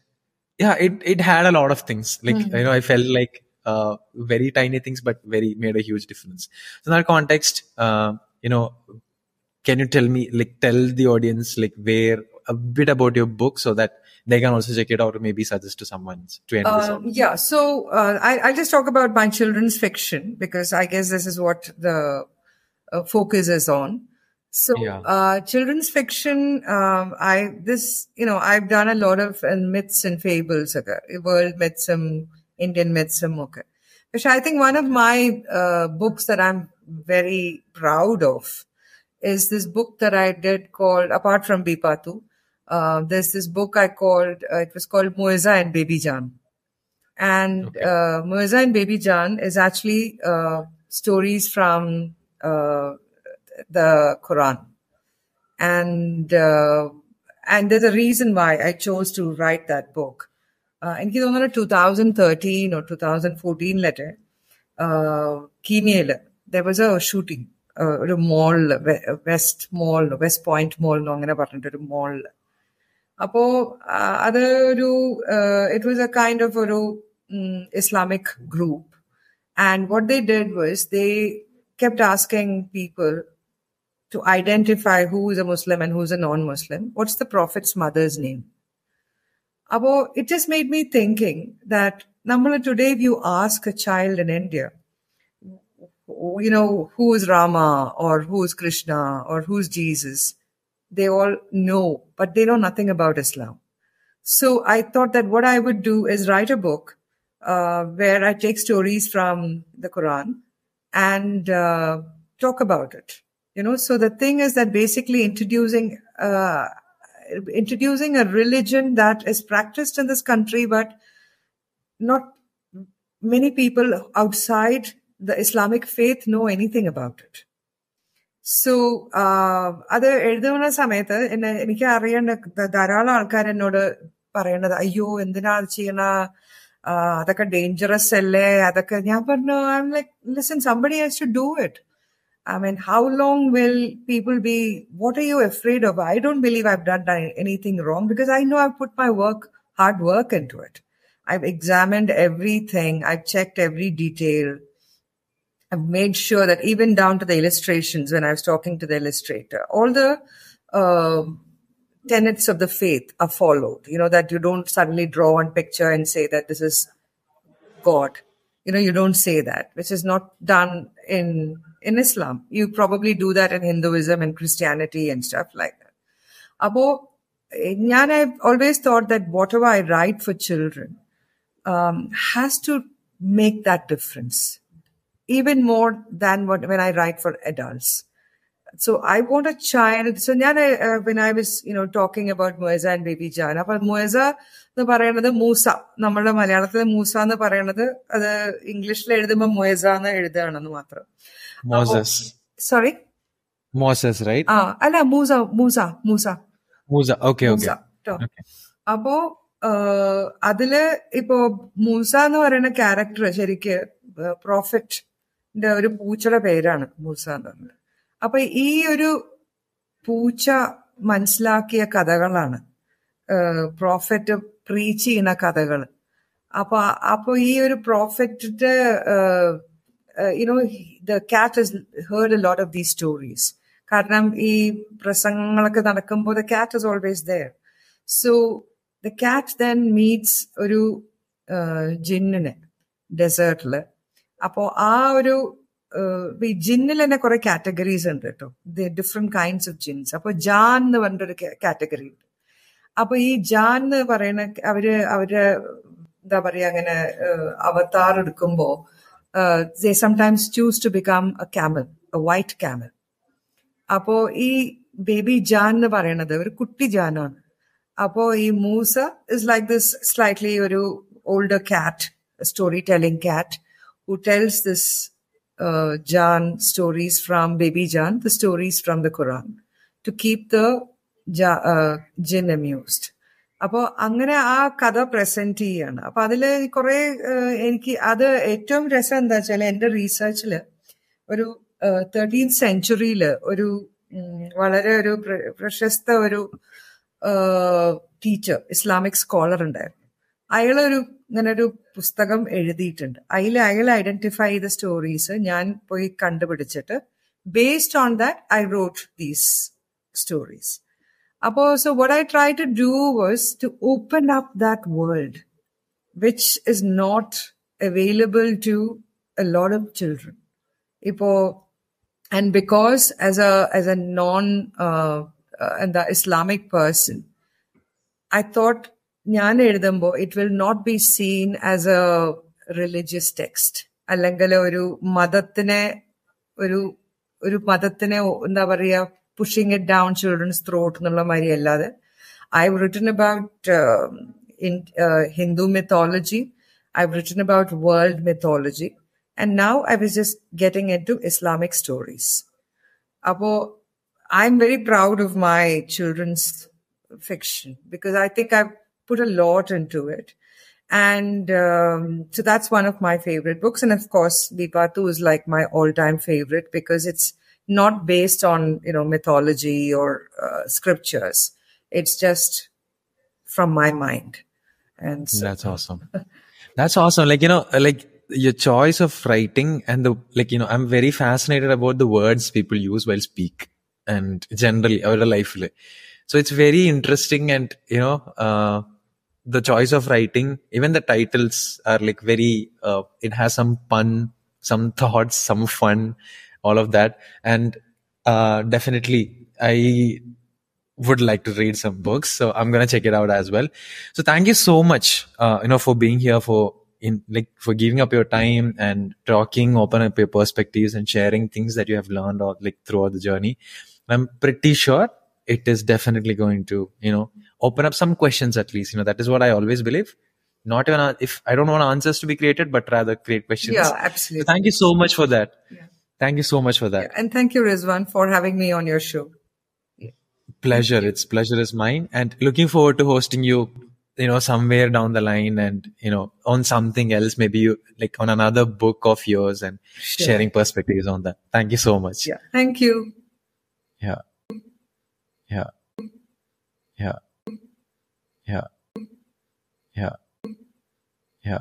yeah, it, it had a lot of things. Like, you know, I felt like uh, very tiny things, but very made a huge difference. So in that context, uh, you know, can you tell me, like, tell the audience, like, where a bit about your book so that they can also check it out or maybe suggest to someone to end this Uh, out? yeah, so uh, I, I'll just talk about my children's fiction because I guess this is what the uh, focus is on. So, Yeah. uh, children's fiction, um, I this you know I've done a lot of uh, myths and fables, okay, world myths, um, Indian myths, um, okay. Which I think one of my uh, books that I'm very proud of is this book that I did called, apart from Bipathu, uh, there's this book I called, uh, it was called Muezza and Baby Jaan. And Okay. uh, Muezza and Baby Jaan is actually uh, stories from the Quran. And uh, and there's a reason why I chose to write that book. Uh, എനിക്ക് തോന്നുന്നു two thousand thirteen or two thousand ഫോർട്ടീനിലൊക്കെ കീനിയയില് there was A shooting ഒരു മോളില് west മോളില് west point മോളിലോ അങ്ങനെ പറഞ്ഞിട്ടൊരു മോളില് അപ്പോ ആ, അത് ഒരു it was a kind of ഒരു Islamic group and what they did was they kept asking people to identify who is a Muslim and who's a non-Muslim. What's the Prophet's mother's name? Abo, it just made me thinking that Namala today, if you ask a child in India, you know, who is Rama or who is Krishna or who's Jesus, they all know, but they know nothing about Islam. So I thought that what I would do is write a book uh, where I take stories from the Quran and uh, talk about it. You know, so the thing is that basically introducing uh, introducing a religion that is practiced in this country, but not many people outside the Islamic faith know anything about it. So അത് എഴുതുന്ന സമയത്ത് എന്നെ എനിക്ക് അറിയേണ്ട ധ- ധാരാളം ആൾക്കാർ എന്നോട് പറയണത് അയ്യോ എന്തിനാ അത് ചെയ്യണ ആ, അതൊക്കെ ഡേഞ്ചറസ് അല്ലേ അതൊക്കെ ഞാൻ പറഞ്ഞു I M like listen somebody has to do it I mean, how long will people be? What are you afraid of? I don't believe I've done di- anything wrong because I know I've put my work, hard work into it. I've examined everything. I've checked every detail. I've made sure that even down to the illustrations, when I was talking to the illustrator, all the uh, tenets of the faith are followed. You know, that you don't suddenly draw one picture and say that this is God. You know, you don't say that, which is not done in in Islam. You probably do that in Hinduism and Christianity and stuff like that. Abo, ഞാൻ I've always thought that whatever I write for children um, has to make that difference, even more than what when I write for adults. So I want a child. So ഞാൻ when I was you know talking about Moeza and Baby Jan, അപ്പൊ Moeza എന്ന് പറയുന്നത് മൂസ നമ്മുടെ മലയാളത്തിൽ മൂസ എന്ന് പറയുന്നത് അത് ഇംഗ്ലീഷിൽ എഴുതുമ്പോൾ മൊയസ എന്ന് എഴുതുകയാണെന്ന് മാത്രം Moses. Sorry Moses, right? ആ അല്ല Moosa Moosa Moosa Moosa okay okay Okay. അപ്പോ അതിൽ ഇപ്പോ മൂസ എന്ന് പറയുന്ന ക്യാരക്ടർ ശരിക്ക് പ്രോഫിറ്റ് ഒരു പൂച്ചയുടെ പേരാണ് മൂസ എന്ന് പറയുന്നത് അപ്പൊ ഈ ഒരു പൂച്ച മനസ്സിലാക്കിയ കഥകളാണ്. പ്രോഫറ്റ് പ്രീച്ച് ചെയ്യുന്ന കഥകൾ. അപ്പൊ അപ്പൊ ഈ ഒരു പ്രോഫറ്റിന്റെ you know the cat is heard a lot of these stories കാരണം ഈ പ്രസംഗങ്ങളൊക്കെ നടക്കുമ്പോൾ the cat is always there so the cat then meets ഒരു ജിന്നിനെ ഡെസേർട്ടിൽ അപ്പോ ആ ഒരു ഈ ജിന്നിൽ തന്നെ കുറെ കാറ്റഗറീസ് ഉണ്ട് കേട്ടോ. ഡിഫറെന്റ് കൈൻഡ്സ് ഓഫ് ജിൻസ് അപ്പൊ ജാൻ എന്ന് പറഞ്ഞൊരു കാറ്റഗറി ഉണ്ട്. അപ്പൊ ഈ ജാൻ എന്ന് പറയുന്ന അവർ അവർ എന്താ പറയാ അങ്ങനെ അവതാർ എടുക്കുമ്പോ they sometimes choose to become a camel a white camel അപ്പോ ഈ ബേബി ജാൻ എന്ന് പറയണത് ഒരു കുട്ടി ജാനാണ്. അപ്പോ ഈ Moosa is like this slightly ഒരു older cat story telling cat who tells this uh, Jan stories from Baby Jan, the stories from the Quran, to keep the uh, jinn amused. അപ്പോൾ അങ്ങനെ ആ കഥ പ്രസന്റ് ചെയ്യാണ് അപ്പൊ അതിൽ കുറെ uh, എനിക്ക് അത് ഏറ്റവും രസം എന്താ വെച്ചാൽ എന്റെ റീസെർച്ചിൽ ഒരു uh, തേർട്ടീൻ സെഞ്ചുറിയിൽ ഒരു വളരെ ഒരു പ്രശസ്ത ഒരു ടീച്ചർ ഇസ്ലാമിക് സ്കോളർ ഉണ്ടായിരുന്നു അയാളൊരു ഇങ്ങനെ ഒരു പുസ്തകം എഴുതിയിട്ടുണ്ട് അതിൽ അയാൾ ഐഡന്റിഫൈ ചെയ്ത സ്റ്റോറീസ് ഞാൻ പോയി കണ്ടുപിടിച്ചിട്ട് based on that I wrote these stories അപ്പോ so what I try to do was to open up that world which is not available to a lot of children. Ipo, and because as a as a non uh, uh, and the Islamic person, I thought ഞാൻ എഴുതുമ്പോൾ it will not be seen as a religious text അല്ലെങ്കിൽ ഒരു മതത്തിനെ ഒരു ഒരു മതത്തിനെ എന്താ പറയാ pushing it down children's throat എന്നുള്ള മാതിരി അല്ലാതെ I written about in uh, Hindu mythology. I've written about world mythology. And now I was just getting into Islamic stories. Apo, I'm very proud of my children's fiction because I think I've put a lot into it. And um, so that's one of my favorite books. And of course, Bipathu is like my all-time favorite because it's not based on, you know, mythology or uh, scriptures. It's just from my mind. And so, That's awesome. That's awesome. Like, you know, like your choice of writing and the, like, you know, I'm very fascinated about the words people use while speak and generally our life. So it's very interesting and, you know, uh, the choice of writing, even the titles are like very, uh, it has some pun, some thoughts, some fun, all of that. And, uh, definitely I would like to read some books. So I'm going to check it out as well. So thank you so much, uh, you know, for being here, for in like for giving up your time and talking, open up your perspectives and sharing things that you have learned or like throughout the journey. I'm pretty sure it is definitely going to, you know, open up some questions at least. You know, that is what I always believe. Not even uh, if I don't want answers to be created, but rather create questions. yeah, So absolutely. thank you so much for that. Yeah. Thank you so much for that. And thank you, Rizwan, for having me on your show. pleasure it's pleasure is mine and looking forward to hosting you you know somewhere down the line and you know on something else maybe you like on another book of yours and Sure. sharing perspectives on that thank you so much Yeah. Thank you. yeah ja, ja, ja, ja.